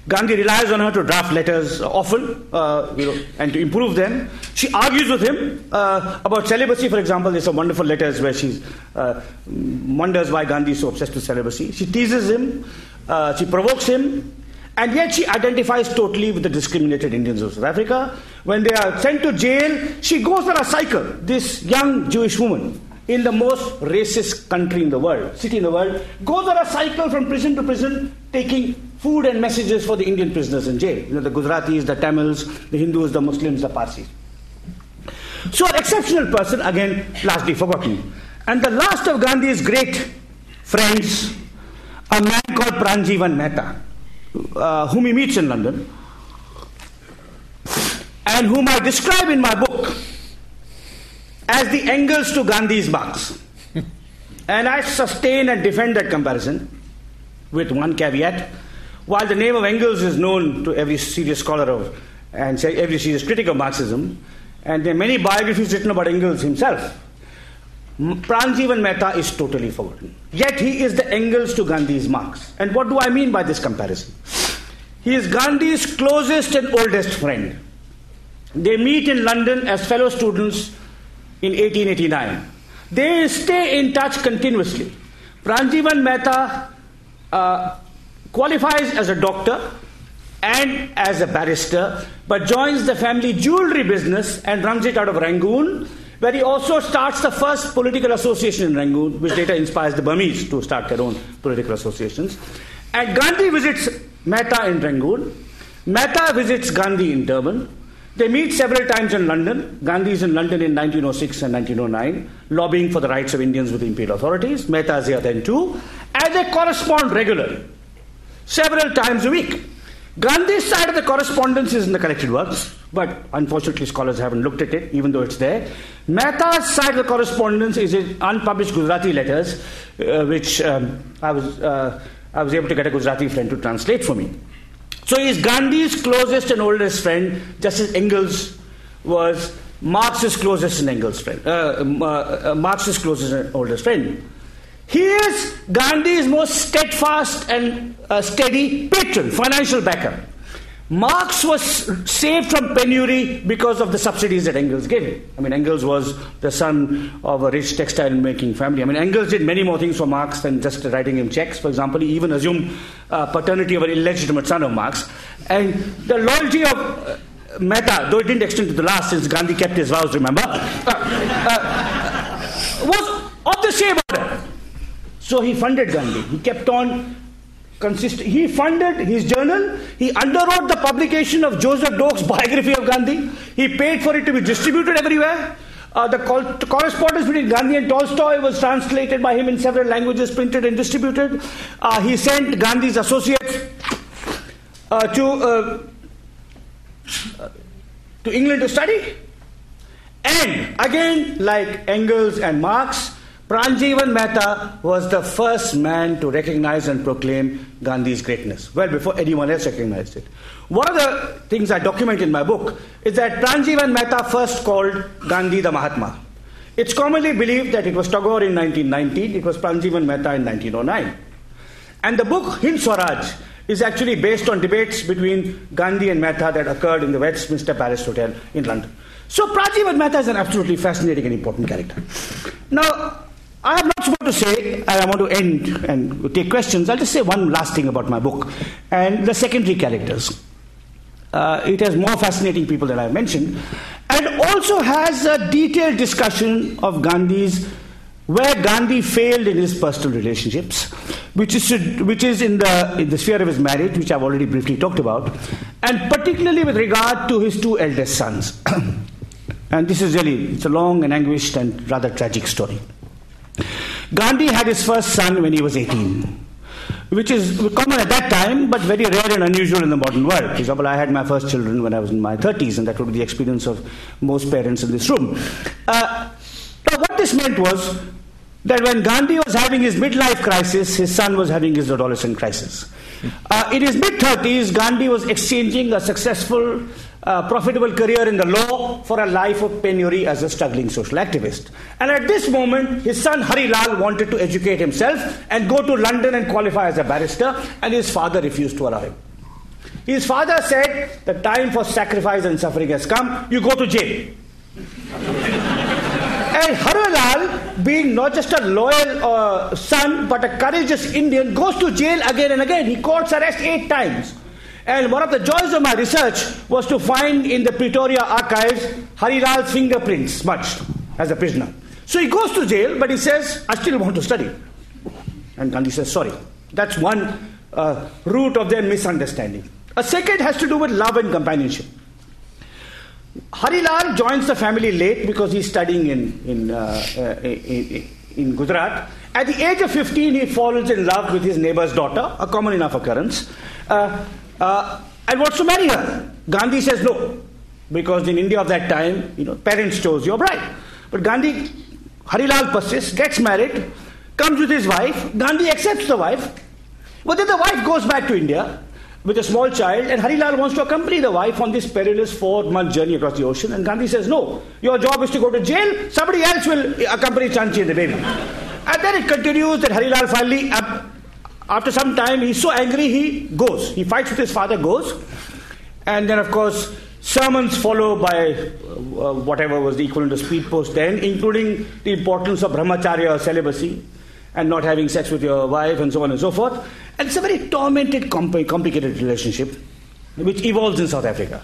Gandhi relies on her to draft letters often, uh, you know, and to improve them. She argues with him uh, about celibacy, for example. There's some wonderful letters where she uh, wonders why Gandhi is so obsessed with celibacy. She teases him, uh, she provokes him, and yet she identifies totally with the discriminated Indians of South Africa. When they are sent to jail, she goes on a cycle. This young Jewish woman in the most racist country in the world, city in the world, goes on a cycle from prison to prison, taking food and messages for the Indian prisoners in jail. You know, the Gujaratis, the Tamils, the Hindus, the Muslims, the Parsis. So, an exceptional person, again, largely forgotten. And the last of Gandhi's great friends, a man called Pranjivan Mehta, uh, whom he meets in London, and whom I describe in my book as the Engels to Gandhi's Marx. and I sustain and defend that comparison with one caveat. While the name of Engels is known to every serious scholar of and every serious critic of Marxism, and there are many biographies written about Engels himself, Pranjivan Mehta is totally forgotten. Yet he is the Engels to Gandhi's Marx. And what do I mean by this comparison? He is Gandhi's closest and oldest friend. They meet in London as fellow students in 1889. They stay in touch continuously. Pranjivan Mehta uh, qualifies as a doctor and as a barrister, but joins the family jewelry business and runs it out of Rangoon, where he also starts the first political association in Rangoon, which later inspires the Burmese to start their own political associations. And Gandhi visits Mehta in Rangoon. Mehta visits Gandhi in Durban. They meet several times in London. Gandhi is in London in 1906 and 1909, lobbying for the rights of Indians with the imperial authorities. Mehta is here then too. And they correspond regularly, several times a week. Gandhi's side of the correspondence is in the collected works, but unfortunately scholars haven't looked at it, even though it's there. Mehta's side of the correspondence is in unpublished Gujarati letters, uh, which um, I, was, uh, I was able to get a Gujarati friend to translate for me. So he's Gandhi's closest and oldest friend, just as Engels was Marx's closest and Engels' friend, uh, uh, uh, Marx's closest and oldest friend. He is Gandhi's most steadfast and uh, steady patron, financial backer. Marx was saved from penury because of the subsidies that Engels gave him. I mean, Engels was the son of a rich textile making family. I mean, Engels did many more things for Marx than just writing him checks. For example, he even assumed uh, paternity of an illegitimate son of Marx. And the loyalty of uh, Mehta, though it didn't extend to the last since Gandhi kept his vows, remember, uh, uh was of the same order. So he funded Gandhi. He kept on consist- he funded his journal, he underwrote the publication of Joseph Doke's biography of Gandhi, he paid for it to be distributed everywhere. Uh, the correspondence between Gandhi and Tolstoy was translated by him in several languages, printed and distributed. Uh, he sent Gandhi's associates uh, to, uh, to England to study. And again, like Engels and Marx, Pranjivan Mehta was the first man to recognize and proclaim Gandhi's greatness, well before anyone else recognized it. One of the things I document in my book is that Pranjivan Mehta first called Gandhi the Mahatma. It's commonly believed that it was Tagore in 1919, it was Pranjivan Mehta in 1909. And the book Hind Swaraj is actually based on debates between Gandhi and Mehta that occurred in the Westminster Palace Hotel in London. So Pranjivan Mehta is an absolutely fascinating and important character. Now, I have lots more to say, and I want to end and take questions. I'll just say one last thing about my book and the secondary characters. Uh, it has more fascinating people than I've mentioned, and also has a detailed discussion of Gandhi's where Gandhi failed in his personal relationships, which is, which is in, the, in the sphere of his marriage, which I've already briefly talked about, and particularly with regard to his two eldest sons. [COUGHS] and this is really, it's a long and anguished and rather tragic story. Gandhi had his first son when he was 18, which is common at that time, but very rare and unusual in the modern world. For example, I had my first children when I was in my 30s, and that would be the experience of most parents in this room. Uh, now, what this meant was that when Gandhi was having his midlife crisis, his son was having his adolescent crisis. Uh, in his mid 30s, Gandhi was exchanging a successful uh, profitable career in the law for a life of penury as a struggling social activist. And at this moment, his son Harilal wanted to educate himself and go to London and qualify as a barrister, and his father refused to allow him. His father said, The time for sacrifice and suffering has come, you go to jail. [LAUGHS] and Harilal, being not just a loyal uh, son but a courageous Indian, goes to jail again and again. He courts arrest eight times. And one of the joys of my research was to find in the Pretoria archives Harilal's fingerprints smudged as a prisoner. So he goes to jail, but he says, I still want to study. And Gandhi says, sorry. That's one uh, root of their misunderstanding. A second has to do with love and companionship. Harilal joins the family late because he's studying in, in, uh, uh, in, in Gujarat. At the age of 15, he falls in love with his neighbor's daughter, a common enough occurrence. Uh, uh, and wants to marry her. Gandhi says no, because in India of that time, you know, parents chose your bride. But Gandhi, Harilal persists, gets married, comes with his wife. Gandhi accepts the wife, but then the wife goes back to India with a small child, and Harilal wants to accompany the wife on this perilous four-month journey across the ocean. And Gandhi says, "No, your job is to go to jail. Somebody else will accompany Chanchi and the baby." And then it continues that Harilal finally after some time, he's so angry, he goes. He fights with his father, goes. And then, of course, sermons follow by uh, whatever was the equivalent of speed post then, including the importance of brahmacharya or celibacy and not having sex with your wife and so on and so forth. And it's a very tormented, compl- complicated relationship which evolves in South Africa.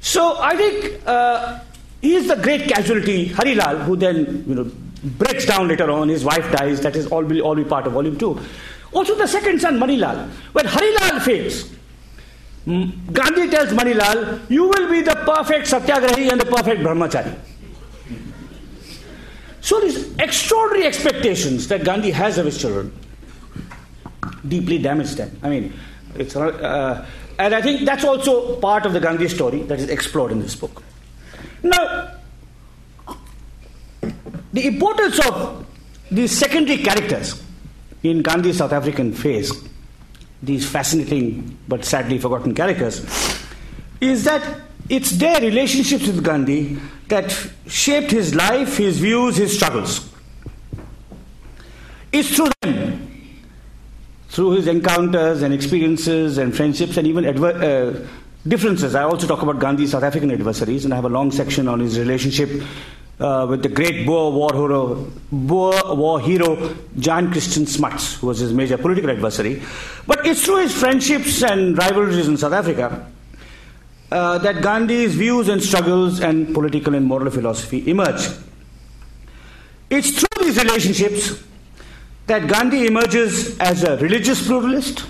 So I think uh, he is the great casualty, Harilal, who then you know breaks down later on. His wife dies. That is all will all be part of volume two. Also, the second son, Manilal. When Harilal fails, Gandhi tells Manilal, You will be the perfect Satyagrahi and the perfect Brahmachari. So, these extraordinary expectations that Gandhi has of his children deeply damage them. I mean, it's, uh, and I think that's also part of the Gandhi story that is explored in this book. Now, the importance of these secondary characters in Gandhi's South African phase, these fascinating but sadly forgotten characters, is that it's their relationships with Gandhi that shaped his life, his views, his struggles. It's through them, through his encounters and experiences and friendships and even adver- uh, differences. I also talk about Gandhi's South African adversaries, and I have a long section on his relationship uh, with the great Boer war hero, Boer war hero Jan Christiaan Smuts, who was his major political adversary. But it's through his friendships and rivalries in South Africa uh, that Gandhi's views and struggles and political and moral philosophy emerge. It's through these relationships that Gandhi emerges as a religious pluralist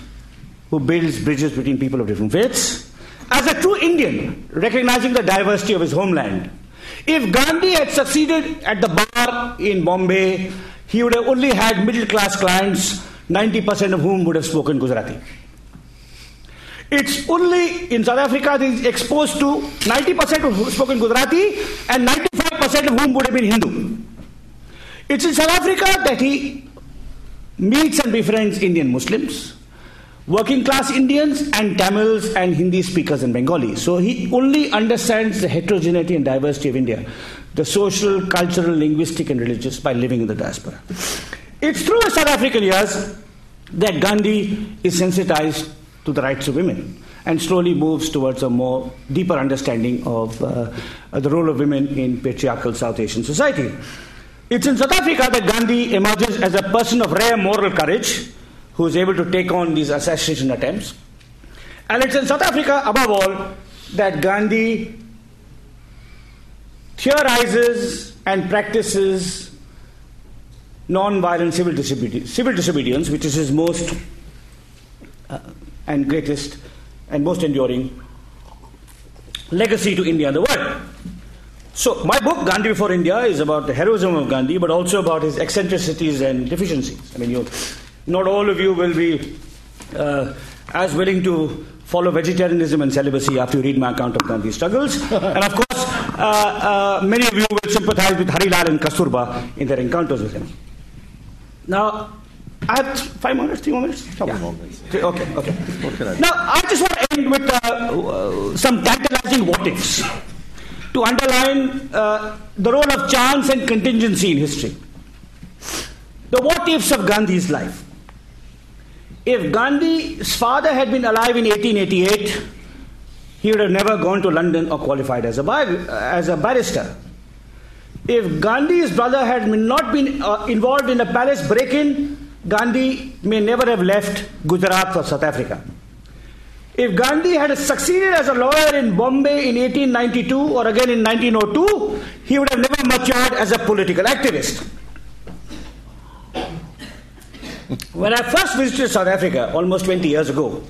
who builds bridges between people of different faiths, as a true Indian, recognizing the diversity of his homeland. If Gandhi had succeeded at the bar in Bombay, he would have only had middle class clients, 90% of whom would have spoken Gujarati. It's only in South Africa that he's exposed to 90% of spoken Gujarati and 95% of whom would have been Hindu. It's in South Africa that he meets and befriends Indian Muslims, working class Indians, and Tamils and Hindi speakers in Bengali. So he only understands the heterogeneity and diversity of India, the social, cultural, linguistic, and religious, by living in the diaspora. It's through his South African years that Gandhi is sensitized to the rights of women and slowly moves towards a more deeper understanding of uh, the role of women in patriarchal South Asian society. It's in South Africa that Gandhi emerges as a person of rare moral courage who is able to take on these assassination attempts. And it's in South Africa, above all, that Gandhi theorizes and practices non-violent civil, disobedience, civil disobedience, which is his most uh, and greatest and most enduring legacy to India and the world. So, my book, Gandhi Before India, is about the heroism of Gandhi, but also about his eccentricities and deficiencies. I mean, you, not all of you will be uh, as willing to follow vegetarianism and celibacy after you read my account of Gandhi's struggles. [LAUGHS] and of course, uh, uh, many of you will sympathize with Harilal and Kasturba in their encounters with him. Now, I have five minutes, three more minutes? Couple yeah. more minutes. Okay, okay. Now, I just want to end with uh, uh, some tantalizing what ifs to underline uh, the role of chance and contingency in history. The what ifs of Gandhi's life. If Gandhi's father had been alive in 1888, he would have never gone to London or qualified as a, as a barrister. If Gandhi's brother had not been uh, involved in a palace break in, Gandhi may never have left Gujarat or South Africa. If Gandhi had succeeded as a lawyer in Bombay in 1892 or again in 1902, he would have never matured as a political activist. When I first visited South Africa almost 20 years ago,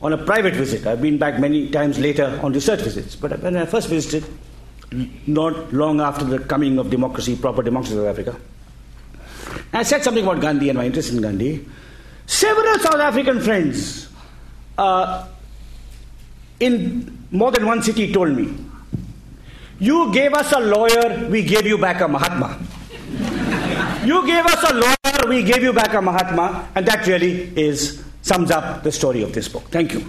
on a private visit, I've been back many times later on research visits, but when I first visited, not long after the coming of democracy, proper democracy in South Africa, I said something about Gandhi and my interest in Gandhi. Several South African friends uh, in more than one city told me, You gave us a lawyer, we gave you back a Mahatma. [LAUGHS] you gave us a lawyer, we gave you back a Mahatma, and that really is sums up the story of this book. Thank you.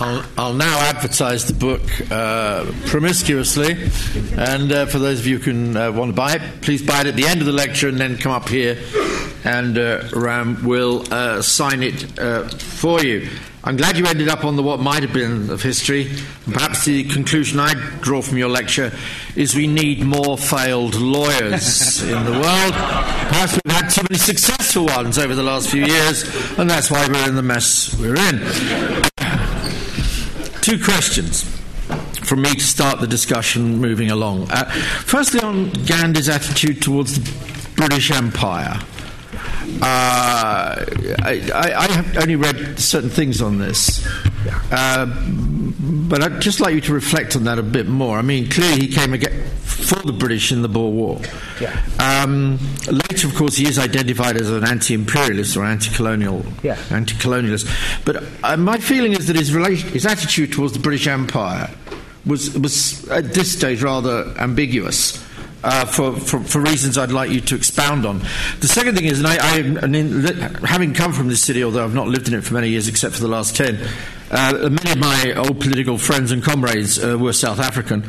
I'll, I'll, now advertise the book uh, promiscuously, and uh, for those of you who can uh, want to buy it, please buy it at the end of the lecture and then come up here, and uh, Ram will uh, sign it uh, for you. I'm glad you ended up on the what might have been of history. Perhaps the conclusion I draw from your lecture is we need more failed lawyers [LAUGHS] in the world. Perhaps we've had too many successful ones over the last few years, and that's why we're in the mess we're in. Two questions. from me to start the discussion moving along. Uh, firstly, on Gandhi's attitude towards the British Empire. Uh, I, I, have only read certain things on this, uh, but I'd just like you to reflect on that a bit more. I mean, clearly he came again for the British in the Boer War. Yeah. Um, later, of course, he is identified as an anti-imperialist or anti-colonial, yeah. anti-colonialist. But uh, my feeling is that his, relation, his attitude towards the British Empire was was at this stage rather ambiguous. Uh, for, for, for, reasons I'd like you to expound on. The second thing is, and I, I, mean, having come from this city, although I've not lived in it for many years except for the last 10, uh, many of my old political friends and comrades uh, were South African.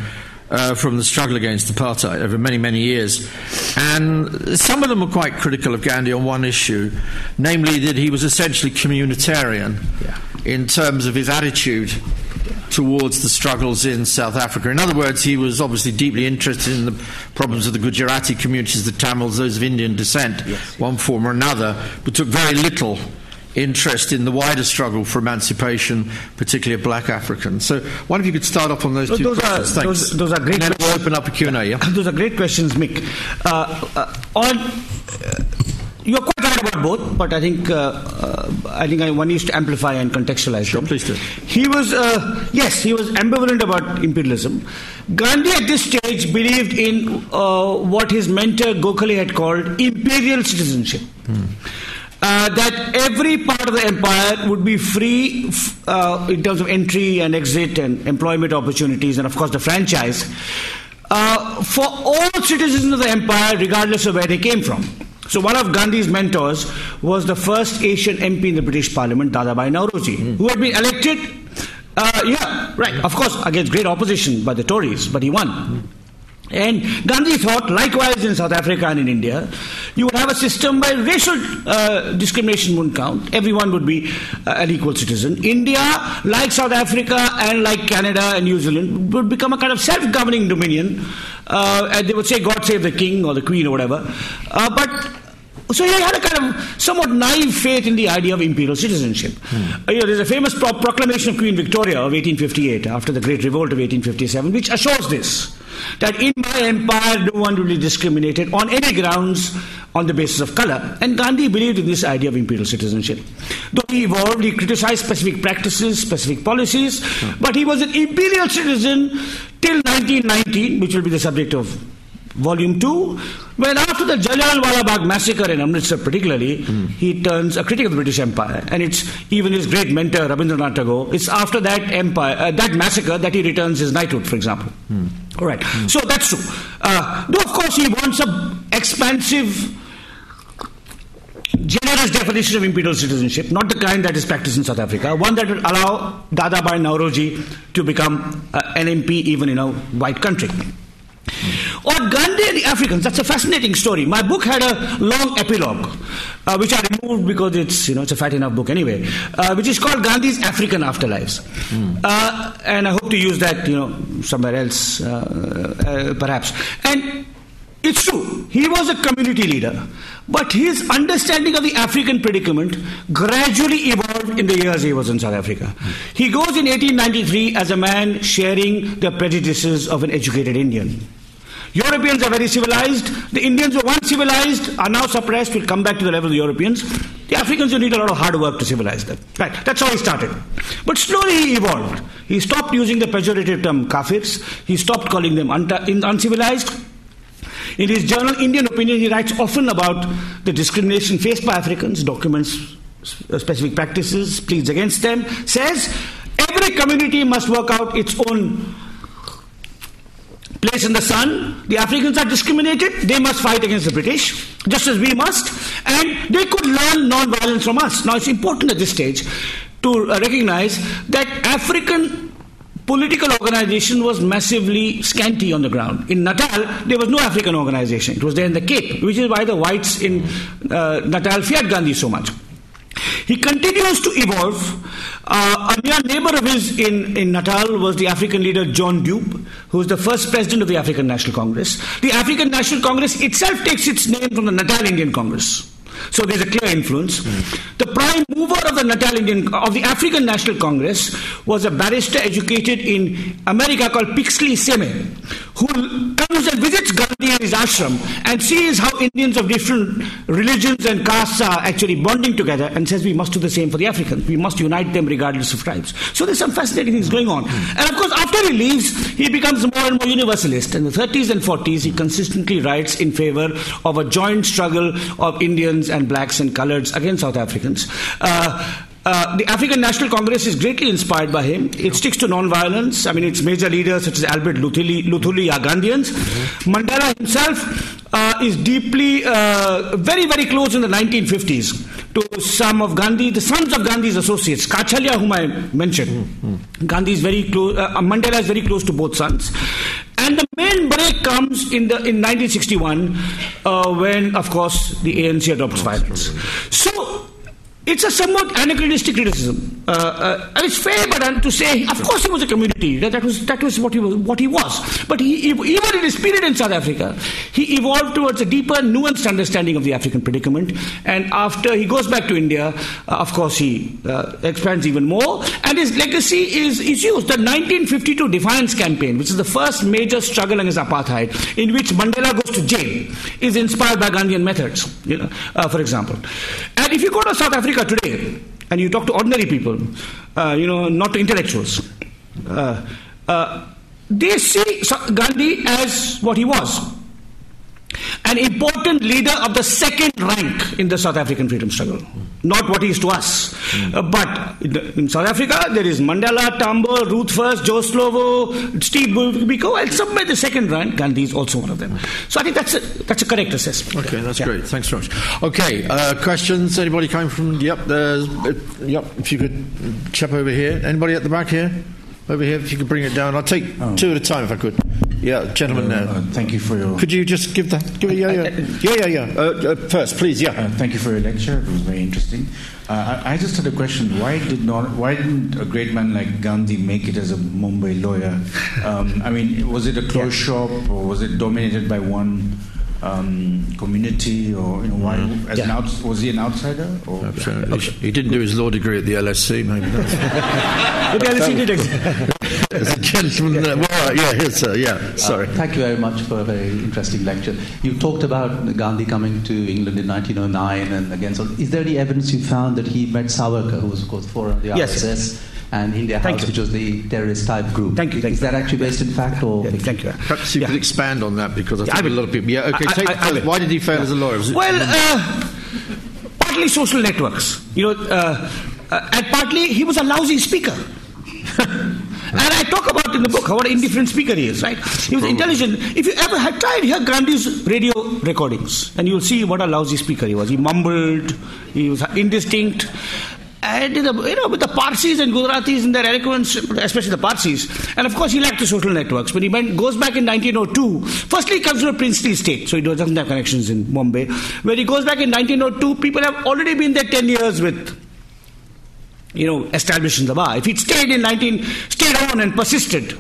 Uh, from the struggle against apartheid over many, many years. And some of them were quite critical of Gandhi on one issue, namely that he was essentially communitarian yeah. in terms of his attitude towards the struggles in South Africa. In other words, he was obviously deeply interested in the problems of the Gujarati communities, the Tamils, those of Indian descent, yes. one form or another, but took very little interest in the wider struggle for emancipation, particularly of black Africans. So, one of you could start off on those two those questions. Are, those, those, are great. And then we'll open up a Q&A, yeah? [LAUGHS] Those are great questions, Mick. Uh, uh, on uh, you're quite about both, but I think uh, uh, I think I, one needs to amplify and contextualize sure, them. Please do. He was uh, yes, he was ambivalent about imperialism. Gandhi at this stage believed in uh, what his mentor Gokhale had called imperial citizenship. Hmm. Uh, that every part of the empire would be free f- uh, in terms of entry and exit and employment opportunities, and of course the franchise, for all citizens of the empire, regardless of where they came from. So one of Gandhi's mentors was the first Asian MP in the British Parliament, Dadabhai Naoroji, mm. who had been elected, uh, yeah, right, of course, against great opposition by the Tories, but he won. Mm. And Gandhi thought, likewise in South Africa and in India, you would have a system where racial uh, discrimination wouldn't count. Everyone would be uh, an equal citizen. India, like South Africa and like Canada and New Zealand, would become a kind of self governing dominion. Uh, and they would say, God save the king or the queen or whatever. Uh, but so he had a kind of somewhat naive faith in the idea of imperial citizenship. Hmm. Uh, you know, there's a famous pro- proclamation of Queen Victoria of 1858 after the Great Revolt of 1857, which assures this that in my empire no one will be discriminated on any grounds on the basis of color. And Gandhi believed in this idea of imperial citizenship. Though he evolved, he criticized specific practices, specific policies, hmm. but he was an imperial citizen till 1919, which will be the subject of Volume 2, when after the Jallianwala Bagh massacre in Amritsar particularly, mm. he turns a critic of the British Empire. And it's even his great mentor, Rabindranath Tagore, it's after that empire, uh, that massacre that he returns his knighthood, for example. Mm. All right. Mm. So that's true. Uh, though, of course, he wants an expansive generous definition of imperial citizenship, not the kind that is practiced in South Africa, one that would allow Dada Dadabhai Naoroji to become uh, an MP even in a white country. Or Gandhi and the Africans, that's a fascinating story. My book had a long epilogue, uh, which I removed because it's, you know, it's a fat enough book anyway, uh, which is called Gandhi's African Afterlives. Mm. Uh, and I hope to use that, you know, somewhere else, uh, uh, perhaps. And it's true, he was a community leader, but his understanding of the African predicament gradually evolved in the years he was in South Africa. He goes in 1893 as a man sharing the prejudices of an educated Indian. Europeans are very civilized. The Indians were once civilized, are now suppressed, will come back to the level of the Europeans. The Africans will need a lot of hard work to civilize them. Right, that's how he started. But slowly he evolved. He stopped using the pejorative term kafirs. He stopped calling them un- uncivilized. In his journal, Indian Opinion, he writes often about the discrimination faced by Africans, documents uh, specific practices, pleads against them, says every community must work out its own place in the sun. The Africans are discriminated. They must fight against the British, just as we must. And they could learn non-violence from us. Now, it's important at this stage to recognize that African political organization was massively scanty on the ground. In Natal, there was no African organization. It was there in the Cape, which is why the whites in uh, Natal feared Gandhi so much. He continues to evolve. Uh, a near neighbor of his in, in Natal was the African leader John Dube, who was the first president of the African National Congress. The African National Congress itself takes its name from the Natal Indian Congress. So there's a clear influence. Mm. The prime mover of the Natal Indian of the African National Congress was a barrister educated in America called Pixley Seme, who comes and visits Gandhi in his ashram and sees how Indians of different religions and castes are actually bonding together and says we must do the same for the Africans. We must unite them regardless of tribes. So there's some fascinating things going on. And of course, after he leaves, he becomes more and more universalist. In the 30s and 40s, he consistently writes in favor of a joint struggle of Indians and blacks and coloreds against South Africans. Uh, uh, the African National Congress is greatly inspired by him. It sticks to non-violence. I mean, its major leaders such as Albert Luthuli, Luthuli are Gandhians. Mm-hmm. Mandela himself uh, is deeply, uh, very, very close in the 1950s to some of Gandhi, the sons of Gandhi's associates. Cachalia, whom I mentioned. Mm-hmm. Gandhi is very close, uh, Mandela is very close to both sons. And the main break comes in, the, in 1961 uh, when, of course, the ANC adopts violence. So, it's a somewhat anachronistic criticism. Uh, uh, it's fair, but to say, of course, he was a community. That, that was that was what he was. What he was. But he, even in his period in South Africa, he evolved towards a deeper, nuanced understanding of the African predicament. And after he goes back to India, uh, of course, he uh, expands even more. And his legacy is is used. The 1952 Defiance Campaign, which is the first major struggle against apartheid, in which Mandela goes to jail, is inspired by Gandhian methods. You know, uh, for example. And if you go to South Africa Africa today, and you talk to ordinary people, uh, you know, not to intellectuals, uh, uh, they see Gandhi as what he was an important leader of the second rank in the South African freedom struggle. Not what he is to us. Mm. Uh, but in South Africa, there is Mandela, Tambo, Ruth First, Joe Slovo, Steve Biko, and somewhere the second rank, Gandhi is also one of them. So I think that's a, that's a correct assessment. Okay, that's yeah. great. Thanks very much. Okay, uh, questions? Anybody coming from, yep, there's, uh, yep, if you could chap over here. Anybody at the back here? Over here, if you could bring it down. I'll take oh. two at a time if I could. Yeah, gentlemen. Uh, uh, thank you for your. Could you just give that? Give it, yeah, yeah, [LAUGHS] yeah, yeah, yeah. Uh, uh, first, please, yeah. Uh, thank you for your lecture. It was very interesting. Uh, I, I, just had a question. Why did not? Why didn't a great man like Gandhi make it as a Mumbai lawyer? Um, I mean, was it a closed yeah. shop, or was it dominated by one? Um, community, or you know, why mm. as yeah. an out, was he an outsider? Or? Absolutely. Okay. He didn't do his law degree at the LSC, maybe. [LAUGHS] the LSE did. As a gentleman, uh, well, yeah, here's, uh, yeah. Sorry. Uh, thank you very much for a very interesting lecture. You talked about Gandhi coming to England in 1909 and again. So, is there any evidence you found that he met Savarkar, who was of course for the yes. RSS? and India House, thank which was the terrorist type group. Thank you. Thank Is you. that actually based in fact or? Yeah, thank you. Perhaps you yeah. could expand on that because I think yeah, a lot of people. Yeah, okay. I, take, I, I, why did he fail as a lawyer? well, uh, partly social networks. You know, uh, uh, and partly he was a lousy speaker. [LAUGHS] And I talk about in the book how an indifferent speaker he is, right? He was intelligent. If you ever had tried hear Gandhi's radio recordings, and you'll see what a lousy speaker he was. He mumbled, he was indistinct. And the, you know, with the Parsis and Gujaratis and their eloquence, especially the Parsis, and of course he lacked the social networks. When he went, goes back in 1902, firstly he comes to a princely state, so he doesn't have connections in Bombay. When he goes back in 1902, people have already been there 10 years with you know, establishing the bar. If he'd stayed in 19, stayed on and persisted,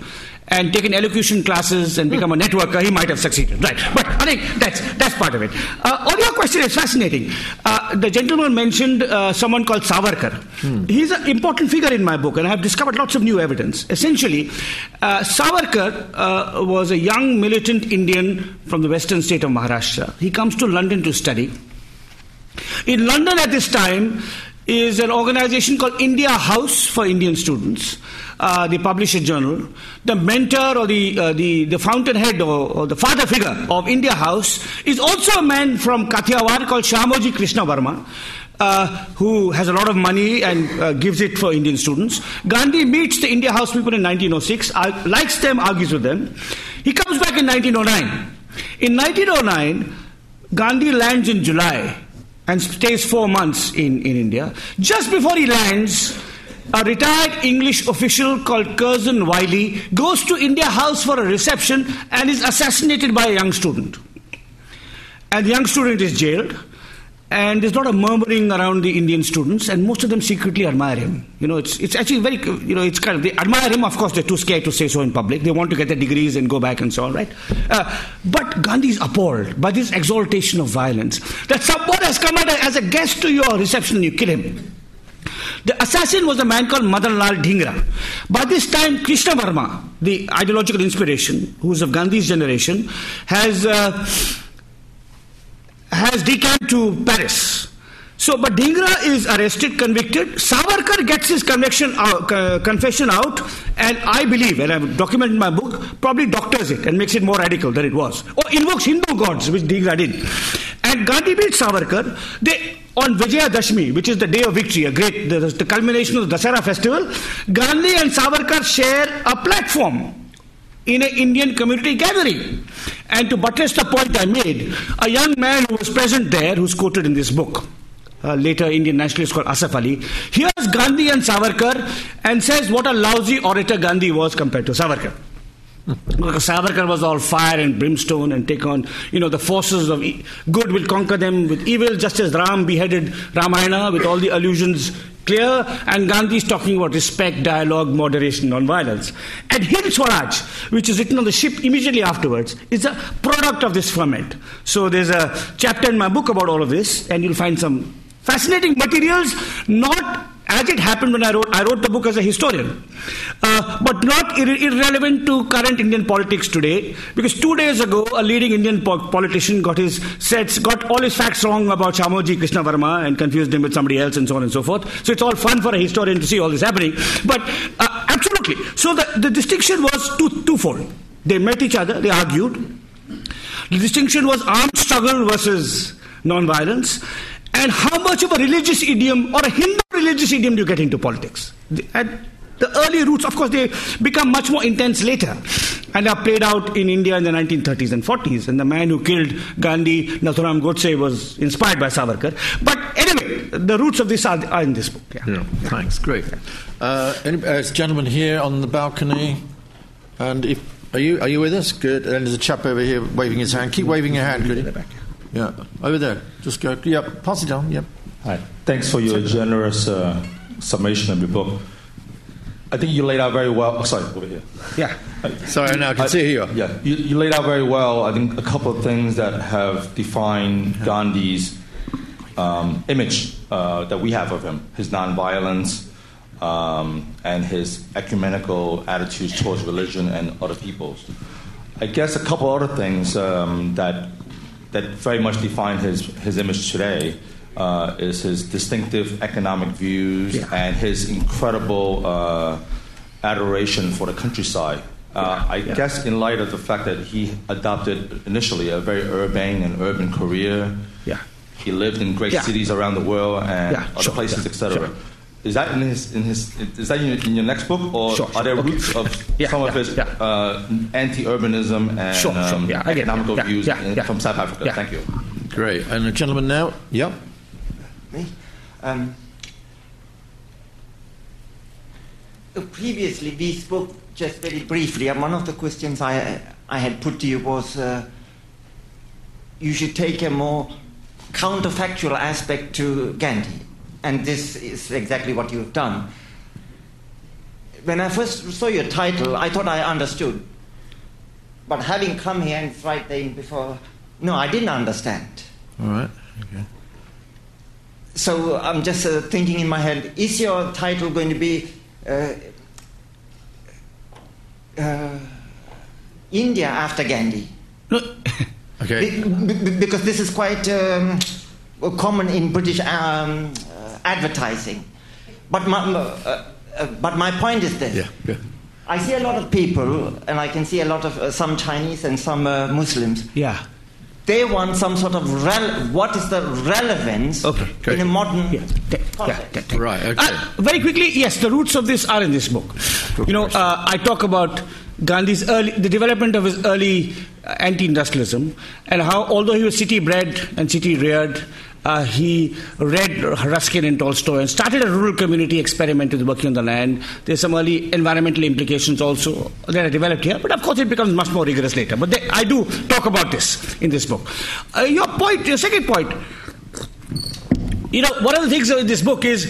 and taken elocution classes and become a networker, he might have succeeded. Right. But I think that's, that's part of it. Uh, on your question is fascinating. Uh, the gentleman mentioned uh, someone called Savarkar. Hmm. He's an important figure in my book, and I have discovered lots of new evidence. Essentially, uh, Savarkar uh, was a young militant Indian from the western state of Maharashtra. He comes to London to study. In London at this time, is an organization called India House for Indian students. Uh, they publish journal. The mentor or the, uh, the, the fountainhead or, or, the father figure of India House is also a man from Kathiawar called Shyamji Krishna Varma. Uh, who has a lot of money and uh, gives it for Indian students. Gandhi meets the India House people in 1906, uh, likes them, argues with them. He comes back in 1909. In 1909, Gandhi lands in July and stays four months in, in India. Just before he lands, a retired English official called Curzon Wyllie goes to India House for a reception and is assassinated by a young student. And the young student is jailed. and there's not a lot of murmuring around the Indian students, and most of them secretly admire him. You know, it's, it's actually very, you know, it's kind of, they admire him, of course, they're too scared to say so in public. They want to get their degrees and go back and so on, right? Uh, but Gandhi is appalled by this exaltation of violence that someone has come as a guest to your reception and you kill him. The assassin was a man called Madan Lal Dhingra. By this time, Krishna Varma, the ideological inspiration, who is of Gandhi's generation, has. Uh, has decamped to Paris. So, but Dhingra is arrested, convicted. Savarkar gets his conviction uh, confession out, and I believe, and I've documented in my book, probably doctors it and makes it more radical than it was, or invokes Hindu gods, which Dhingra did. And Gandhi beats Savarkar. They on Vijaya Dashmi, which is the day of victory, a great the, the culmination of the Dasara festival, Gandhi and Savarkar share a platform in an Indian community gathering. And to buttress the point I made, a young man who was present there, who's quoted in this book, uh, later Indian nationalist called Asaf Ali, hears Gandhi and Savarkar and says what a lousy orator Gandhi was compared to Savarkar. Because Savarkar was all fire and brimstone and take on, you know, the forces of good will conquer them with evil, just as Ram beheaded Ramayana with all the allusions clear, and Gandhi is talking about respect, dialogue, moderation, non-violence. And Hind Swaraj, which is written on the ship immediately afterwards, is a product of this ferment. So there's a chapter in my book about all of this, and you'll find some fascinating materials, not as it happened when I wrote, I wrote the book as a historian, uh, but not ir- irrelevant to current Indian politics today. Because two days ago, a leading Indian po- politician got his sets, got all his facts wrong about Shyamji Krishna Varma and confused him with somebody else, and so on and so forth. So it's all fun for a historian to see all this happening. But uh, absolutely, so the, the distinction was two, twofold. They met each other, they argued. The distinction was armed struggle versus non-violence and how much of a religious idiom or a Hindu religious idiom do you get into politics? At the early roots, of course, they become much more intense later and are played out in India in the 1930s and 40s. And the man who killed Gandhi, Nathuram Godse, was inspired by Savarkar. But anyway, the roots of this are, are in this book. Yeah. yeah thanks, great. Uh, any, uh, gentleman here on the balcony, and if are you are you with us? Good. And there's a chap over here waving his hand. Keep waving your hand, could you? Yeah, over there. Just go. Yep, pass it down. Yep. Hi. Thanks for your generous uh, summation of your book. I think you laid out very well. Oh, sorry, over here. Yeah. Sorry, now I can I, see you. Yeah, you, you, laid out very well. I think a couple of things that have defined Gandhi's um, image uh, that we have of him: his nonviolence um, and his ecumenical attitudes towards religion and other peoples. I guess a couple other things um, that that very much define his, his image today uh, is his distinctive economic views yeah. and his incredible uh, adoration for the countryside. Uh, I yeah. guess in light of the fact that he adopted initially a very urbane and urban career, yeah. he lived in great cities around the world and other sure. places, etc. Sure. Is that in his in his is that in your, in your next book, or sure, are there okay. roots of yeah, some yeah, of his yeah. uh, anti-urbanism and sure, um, sure. economical views in, from South Africa? Thank you. Great. And the gentleman now. Yep. Me. Um, previously, we spoke just very briefly, and one of the questions I I had put to you was uh, you should take a more counterfactual aspect to Gandhi and this is exactly what you've done. When I first saw your title, I thought I understood. But having come here and right there before, no, I didn't understand. All right. Okay. So I'm just uh, thinking in my head: Is your title going to be uh, uh, India after Gandhi? [LAUGHS] okay. Be- be- because this is quite um, common in British um, advertising. But my, uh, uh, but my point is this. Yeah, I see a lot of people, and I can see a lot of uh, some Chinese and some uh, Muslims. Yeah. They want some sort of rel- what is the relevance okay, okay. in a modern yeah. context? Yeah, right. Okay. Uh, very quickly, yes, the roots of this are in this book. Good you know, uh, I talk about Gandhi's early, the development of his early anti-industrialism, and how although he was city bred and city reared uh, he read Ruskin and Tolstoy and started a rural community experiment with working on the land. There's some early environmental implications also that are developed here, but of course it becomes much more rigorous later. But they, I do talk about this in this book. Uh, your point, your second point, you know, one of the things in this book is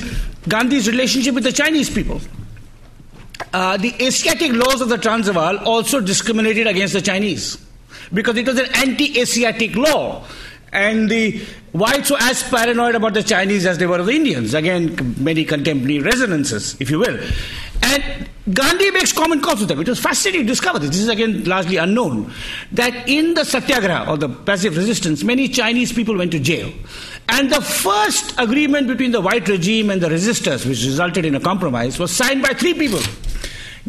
Gandhi's relationship with the Chinese people. Uh, the Asiatic laws of the Transvaal also discriminated against the Chinese because it was an anti Asiatic law. And the whites were as paranoid about the Chinese as they were of the Indians. Again, many contemporary resonances, if you will. And Gandhi makes common cause with them. It was fascinating to discover this. This is again largely unknown. That in the Satyagraha or the passive resistance, many Chinese people went to jail. And the first agreement between the white regime and the resistors, which resulted in a compromise, was signed by three people.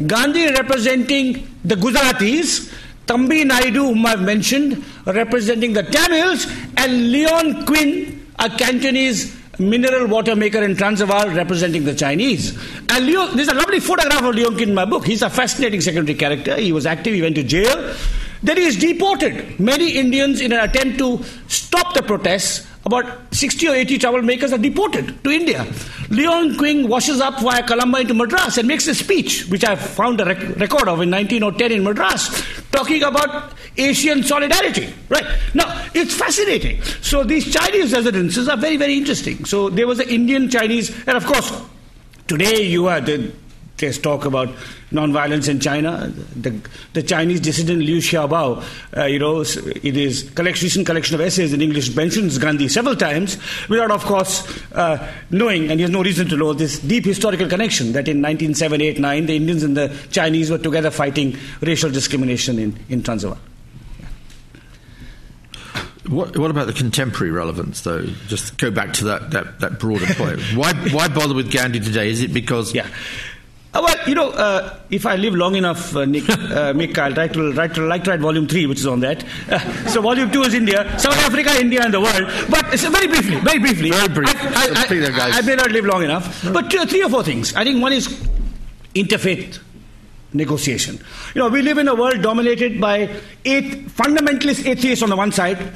Gandhi representing the Gujaratis, Thambi Naidu, whom I've mentioned, representing the Tamils, and Leon Quinn, a Cantonese mineral water maker in Transvaal representing the Chinese. And Leon, there's a lovely photograph of Leon Quinn in my book. He's a fascinating secondary character. He was active, he went to jail. Then he is deported. Many Indians, in an attempt to stop the protests, about 60 or 80 troublemakers are deported to India. Leon Quinn washes up via Colombo into Madras and makes a speech, which I found a rec- record of in 1910 in Madras, talking about Asian solidarity. Right now, it's fascinating. So these Chinese residences are very, very interesting. So there was an Indian Chinese, and of course, today you are the there's talk about non-violence in China. The, the Chinese dissident Liu Xiaobo, uh, you know, it is collection, recent collection of essays in English mentions Gandhi several times, without, of course, uh, knowing, and he has no reason to know, this deep historical connection that in 1978-9 the Indians and the Chinese were together fighting racial discrimination in, in Transvaal. What, what, about the contemporary relevance, though? Just go back to that, that, that broader point. why, why bother with Gandhi today? Is it because yeah. Uh, well, you know, uh, if I live long enough, uh, Nick, [LAUGHS] uh, Mick, I'll try to, write, like to write volume three, which is on that. Uh, so volume two is India, South Africa, India, and the world. But very briefly, very briefly. Very brief. I, I, I, I may not live long enough. But three or four things. I think one is interfaith negotiation. You know, we live in a world dominated by eight fundamentalist atheists on the one side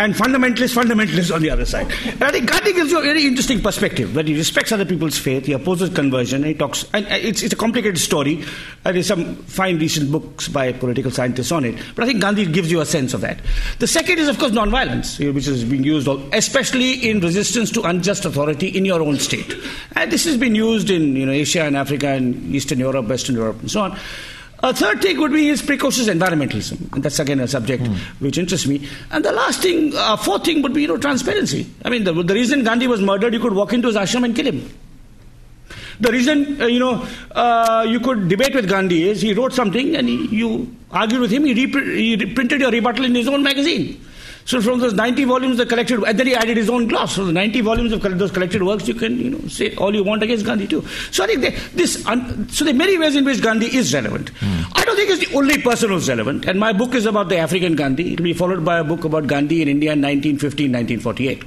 and fundamentalist fundamentalists on the other side. And I think Gandhi gives you a very interesting perspective that he respects other people's faith, he opposes conversion, he talks, and it's, it's a complicated story. Uh, there's some fine recent books by political scientists on it, but I think Gandhi gives you a sense of that. The second is, of course, nonviolence, which is being used, especially in resistance to unjust authority in your own state. And this has been used in you know, Asia and Africa and Eastern Europe, Western Europe, and so on. A third thing would be his precocious environmentalism. And that's again a subject mm. which interests me. And the last thing, uh, fourth thing would be, you know, transparency. I mean, the, the reason Gandhi was murdered, you could walk into his ashram and kill him. The reason, uh, you know, uh, you could debate with Gandhi is he wrote something and he, you argued with him, he, he printed your rebuttal in his own magazine. So from those 90 volumes of collected, and then he added his own gloss. So the 90 volumes of those collected works, you can you know say all you want against Gandhi too. So I think they, this, un, so there are many ways in which Gandhi is relevant. Mm. I don't think he's the only person who's relevant. And my book is about the African Gandhi. It will be followed by a book about Gandhi in India in 1915, 1948.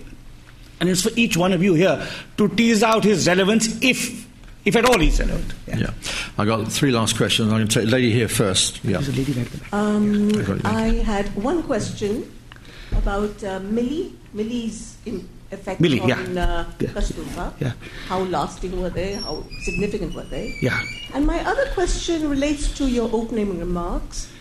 And it's for each one of you here to tease out his relevance if if at all he's relevant. Yeah. yeah. I got three last questions. I'm going to take lady here first. Yeah. Um, I had one question about uh, Millie, Millie's effect Millie, on yeah. Uh, yeah. yeah. How lasting were they? How significant were they? Yeah. And my other question relates to your opening remarks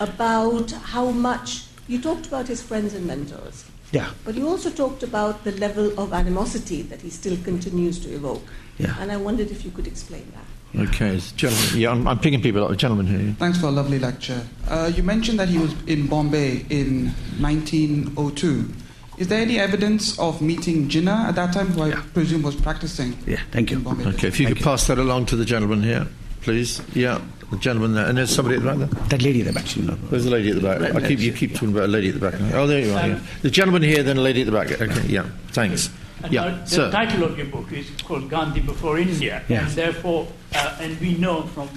about how much you talked about his friends and mentors. Yeah. But you also talked about the level of animosity that he still continues to evoke. Yeah. And I wondered if you could explain that. Okay, gentlemen. Yeah, I'm, I'm, picking people up. A gentleman here. Thanks for a lovely lecture. Uh, you mentioned that he was in Bombay in 1902. Is there any evidence of meeting Jinnah at that time, who I yeah. presume was practicing? Yeah, thank you. Okay, if you thank could you. pass that along to the gentleman here, please. Yeah, the gentleman there. And there's somebody at the back there? That lady at the back. There's a lady at the back. I keep, you keep talking about a lady at the back. Oh, there you are. Yeah. The gentleman here, then a lady at the back. Okay, yeah, thanks. And yeah, the sir. title of your book is called Gandhi Before India, yeah. and therefore, uh, and we know from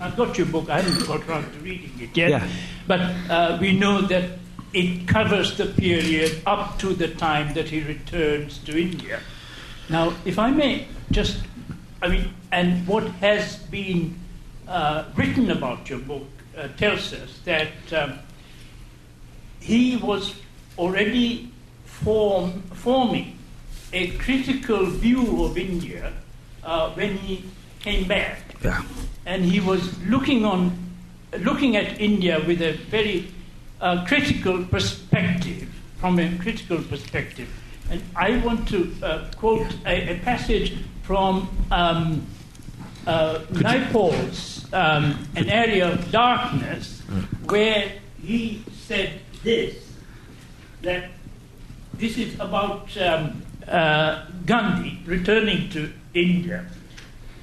I've got your book. I haven't got around to reading it yet, yeah. but uh, we know that it covers the period up to the time that he returns to India. Now, if I may just, I mean, and what has been uh, written about your book uh, tells us that um, he was already form, forming a critical view of India uh, when he came back. Yeah. And he was looking on, looking at India with a very uh, critical perspective, from a critical perspective. And I want to uh, quote a, a, passage from um, uh, Naipaul's um, An Area of Darkness, where he said this that this is about um, uh, Gandhi returning to India.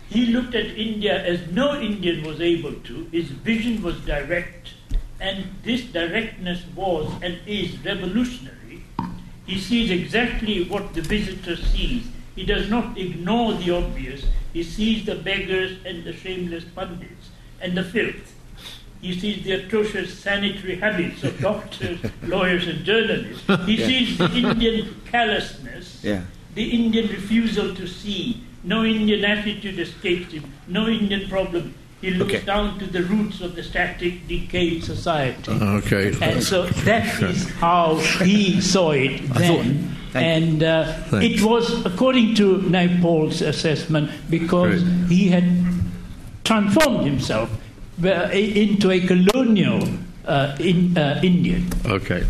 He looked at India as no Indian was able to. His vision was direct, and this directness was and is revolutionary. He sees exactly what the visitor sees. He does not ignore the obvious. He sees the beggars and the shameless pundits and the filth. He sees the atrocious sanitary habits of [LAUGHS] doctors, lawyers, and journalists. He yeah. sees the Indian callousness, yeah. the Indian refusal to see, no Indian attitude escapes him. No Indian problem. He looks okay. down to the roots of the static, decayed society. Okay. And so that is how he saw it then. and uh, it was, according to Naipaul's assessment, because Great. he had transformed himself into a colonial uh, in, uh, Indian. Okay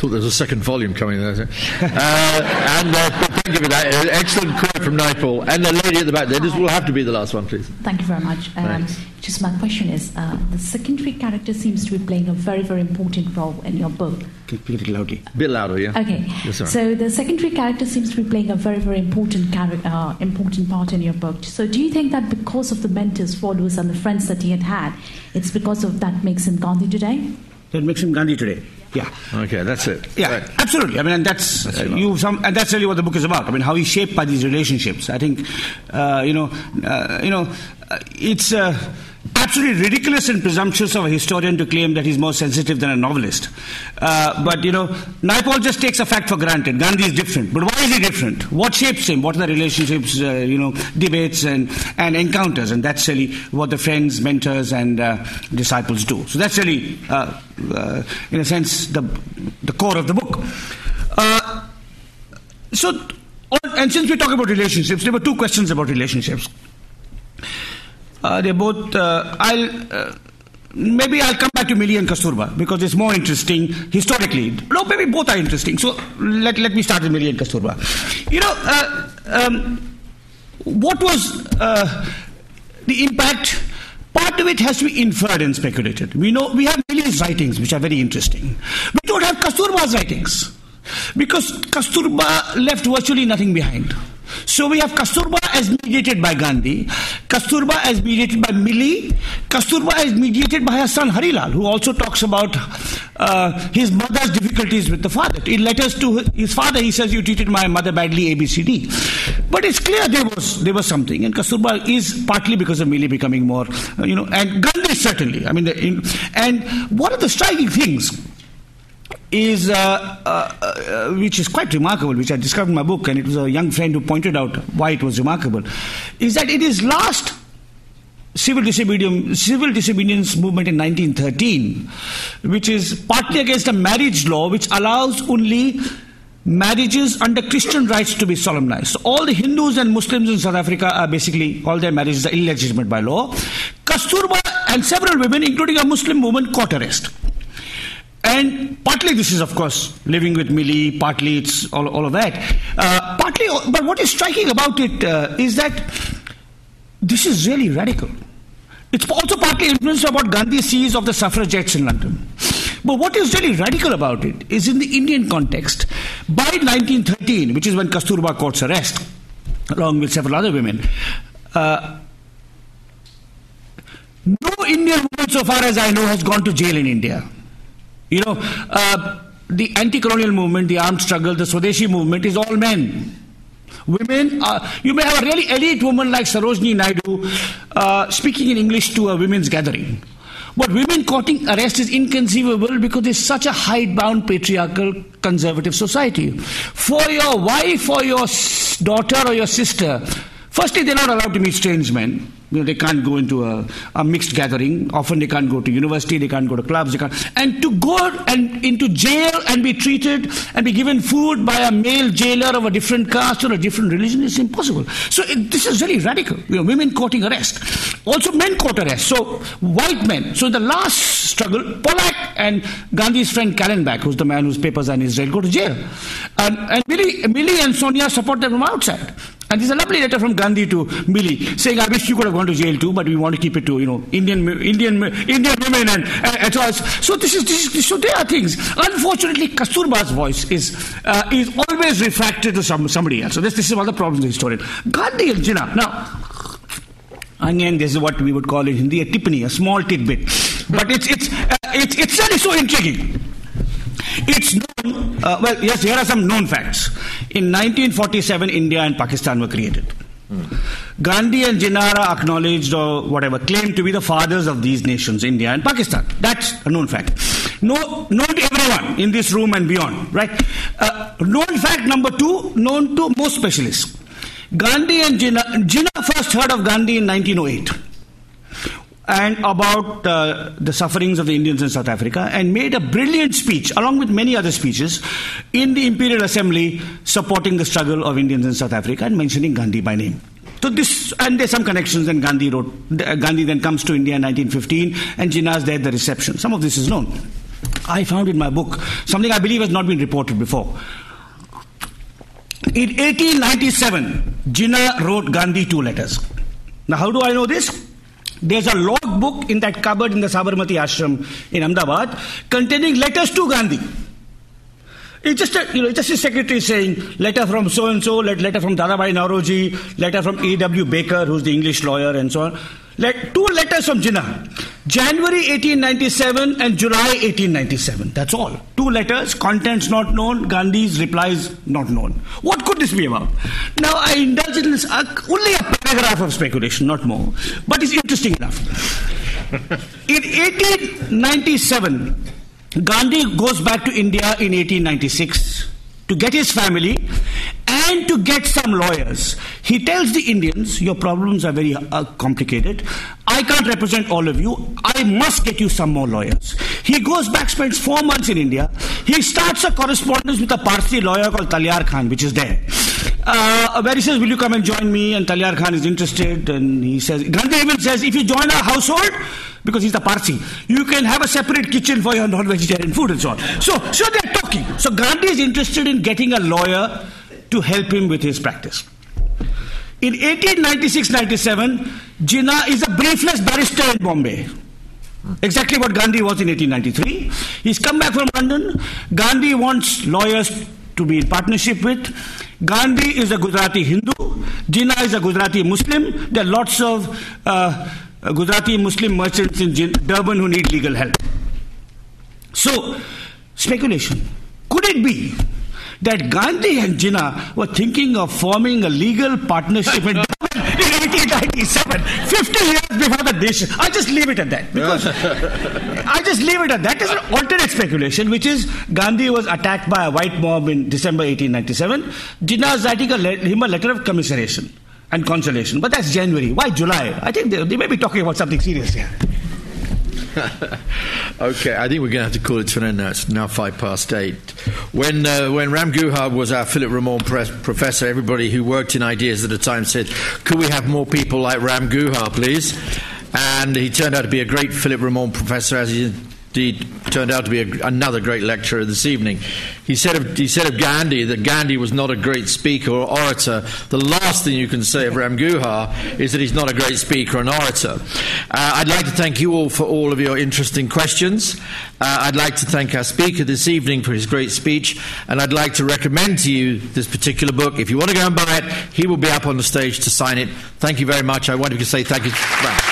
thought there was a second volume coming there. Uh, and uh, thank you for that. Excellent quote from Naipaul. And the lady at the back there. This will have to be the last one, please. Thank you very much. Um, just my question is uh, the secondary character seems to be playing a very, very important role in your book. Speak it loudly. A bit louder, yeah. Okay. Yes, so the secondary character seems to be playing a very, very important, uh, important part in your book. So do you think that because of the mentors, followers, and the friends that he had had, it's because of that makes him Gandhi today? That makes him Gandhi today. Yeah. Okay, that's it. Yeah, right. absolutely. I mean, and that's, uh, you. Some, and that's really what the book is about. I mean, how he's shaped by these relationships. I think, uh, you know, uh, you know, uh, it's uh, absolutely ridiculous and presumptuous of a historian to claim that he's more sensitive than a novelist. Uh, but, you know, Naipaul just takes a fact for granted. Gandhi is different. But why is he different? What shapes him? What are the relationships, uh, you know, debates and, and encounters? And that's really what the friends, mentors, and uh, disciples do. So that's really, uh, uh, in a sense, the, the core of the book. Uh, so, and since we're talking about relationships, there were two questions about relationships. Uh, they're both. Uh, I'll. Uh, maybe I'll come back to Millie and Kasturba because it's more interesting historically. No, maybe both are interesting. So let, let me start with Millie and Kasturba. You know, uh, um, what was uh, the impact? Part of it has to be inferred and speculated. We know we have Millie's writings, which are very interesting. We don't have Kasturba's writings because Kasturba left virtually nothing behind. So we have Kasturba as mediated by Gandhi, Kasturba as mediated by Millie, Kasturba as mediated by her son Harilal, who also talks about uh, his mother's difficulties with the father. In letters to his father, he says, "You treated my mother badly, ABCD." But it's clear there was there was something, and Kasturba is partly because of Millie becoming more, uh, you know, and Gandhi certainly. I mean, the, in, and one of the striking things is, uh, uh, uh, which is quite remarkable, which I discovered in my book, and it was a young friend who pointed out why it was remarkable, is that it is last civil disobedience, civil disobedience movement in 1913, which is partly against a marriage law which allows only marriages under Christian rites to be solemnized. So all the Hindus and Muslims in South Africa are basically, all their marriages are illegitimate by law. Kasturba and several women, including a Muslim woman, caught arrest. And partly this is, of course, living with Millie, partly it's all, all of that. Uh, partly, but what is striking about it uh, is that this is really radical. It's also partly influenced by what Gandhi sees of the suffragettes in London. But what is really radical about it is in the Indian context. By 1913, which is when Kasturba courts arrest, along with several other women, uh, no Indian woman, so far as I know, has gone to jail in India. You know, uh, the anti colonial movement, the armed struggle, the Swadeshi movement is all men. Women, uh, you may have a really elite woman like Sarojini Naidu uh, speaking in English to a women's gathering. But women courting arrest is inconceivable because it's such a hidebound patriarchal conservative society. For your wife or your daughter or your sister, firstly, they're not allowed to meet strange men. You know, they can't go into a, a, mixed gathering. Often they can't go to university, they can't go to clubs. They can't. And to go and into jail and be treated and be given food by a male jailer of a different caste or a different religion is impossible. So it, this is very radical. You know, women courting arrest. Also, men court arrest. So, white men. So, the last struggle, Polak and Gandhi's friend Kallenbach, who's the man whose papers are in Israel, go to jail. And, and Millie, Millie and Sonia support them from outside. And there's a lovely letter from Gandhi to Millie saying, "I wish you could have gone to jail too, but we want to keep it to you know Indian Indian Indian women and, so so this is, this is so there are things. Unfortunately, Kasturba's voice is uh, is always refracted to some somebody else. So this this is one of the problems of the historian. Gandhi and Jinnah now. Again, this is what we would call in Hindi a tippany, a small tidbit, but it's it's uh, it's it's really so intriguing. It's known, uh, well, yes, here are some known facts. In 1947, India and Pakistan were created. Hmm. Gandhi and Jinnah are acknowledged or whatever, claimed to be the fathers of these nations, India and Pakistan. That's a known fact. No, known to everyone in this room and beyond, right? Uh, known fact number two, known to most specialists. Gandhi and Jinnah, Jinnah first heard of Gandhi in 1908 and about uh, the sufferings of the Indians in South Africa and made a brilliant speech, along with many other speeches, in the Imperial Assembly supporting the struggle of Indians in South Africa and mentioning Gandhi by name. So this, and there's some connections, and Gandhi wrote, uh, Gandhi then comes to India in 1915, and Jinnah's there at the reception. Some of this is known. I found in my book something I believe has not been reported before. In 1897, Jinnah wrote Gandhi two letters. Now, how do I know this? There's a log book in that cupboard in the Sabarmati ashram in Ahmedabad containing letters to Gandhi. It's just a, you know, just a secretary saying letter from so and so, letter from Dadabhai Naoroji, letter from A.W. Baker, who's the English lawyer, and so on. Let, two letters from Jinnah. January 1897 and July 1897. That's all. Two letters, contents not known, Gandhi's replies not known. What could this be about? Now, I indulge in this, uh, only a paragraph of speculation, not more, but it's interesting enough. [LAUGHS] in 1897, Gandhi goes back to India in 1896 to get his family and to get some lawyers. He tells the Indians, Your problems are very uh, complicated. I can't represent all of you. I must get you some more lawyers. He goes back, spends four months in India. He starts a correspondence with a Parsi lawyer called Talyar Khan, which is there. Uh, where he says, Will you come and join me? And Talyar Khan is interested. And he says, Gandhi even says, If you join our household, because he's the Parsi. You can have a separate kitchen for your non-vegetarian food and so on. So, so they're talking. So Gandhi is interested in getting a lawyer to help him with his practice. In 1896-97, Jinnah is a briefless barrister in Bombay. Exactly what Gandhi was in 1893. He's come back from London. Gandhi wants lawyers to be in partnership with. Gandhi is a Gujarati Hindu. Jinnah is a Gujarati Muslim. There are lots of uh, uh, Gujarati Muslim merchants in Durban who need legal help. So, speculation. Could it be that Gandhi and Jinnah were thinking of forming a legal partnership in Durban in 1897, 50 years before the nation. I just leave it at that. Because [LAUGHS] I just leave it at that. There's an alternate speculation, which is Gandhi was attacked by a white mob in December 1897. Jinnah is writing him a letter of commiseration and consolation. But that's January. Why July? I think they, they may be talking about something serious here. [LAUGHS] okay, I think we're going to have to call it to an end now. It's now five past eight. When uh, when Ram Guha was our Philippe Roman professor, everybody who worked in ideas at the time said, "Could we have more people like Ram Guha, please?" And he turned out to be a great Philippe Roman professor, as he indeed turned out to be a, another great lecturer this evening. He said, of, he said of Gandhi that Gandhi was not a great speaker or orator. The last thing you can say of Ram Guha is that he's not a great speaker and orator. Uh, I'd like to thank you all for all of your interesting questions. Uh, I'd like to thank our speaker this evening for his great speech, and I'd like to recommend to you this particular book. If you want to go and buy it, he will be up on the stage to sign it. Thank you very much. I wanted to say thank you.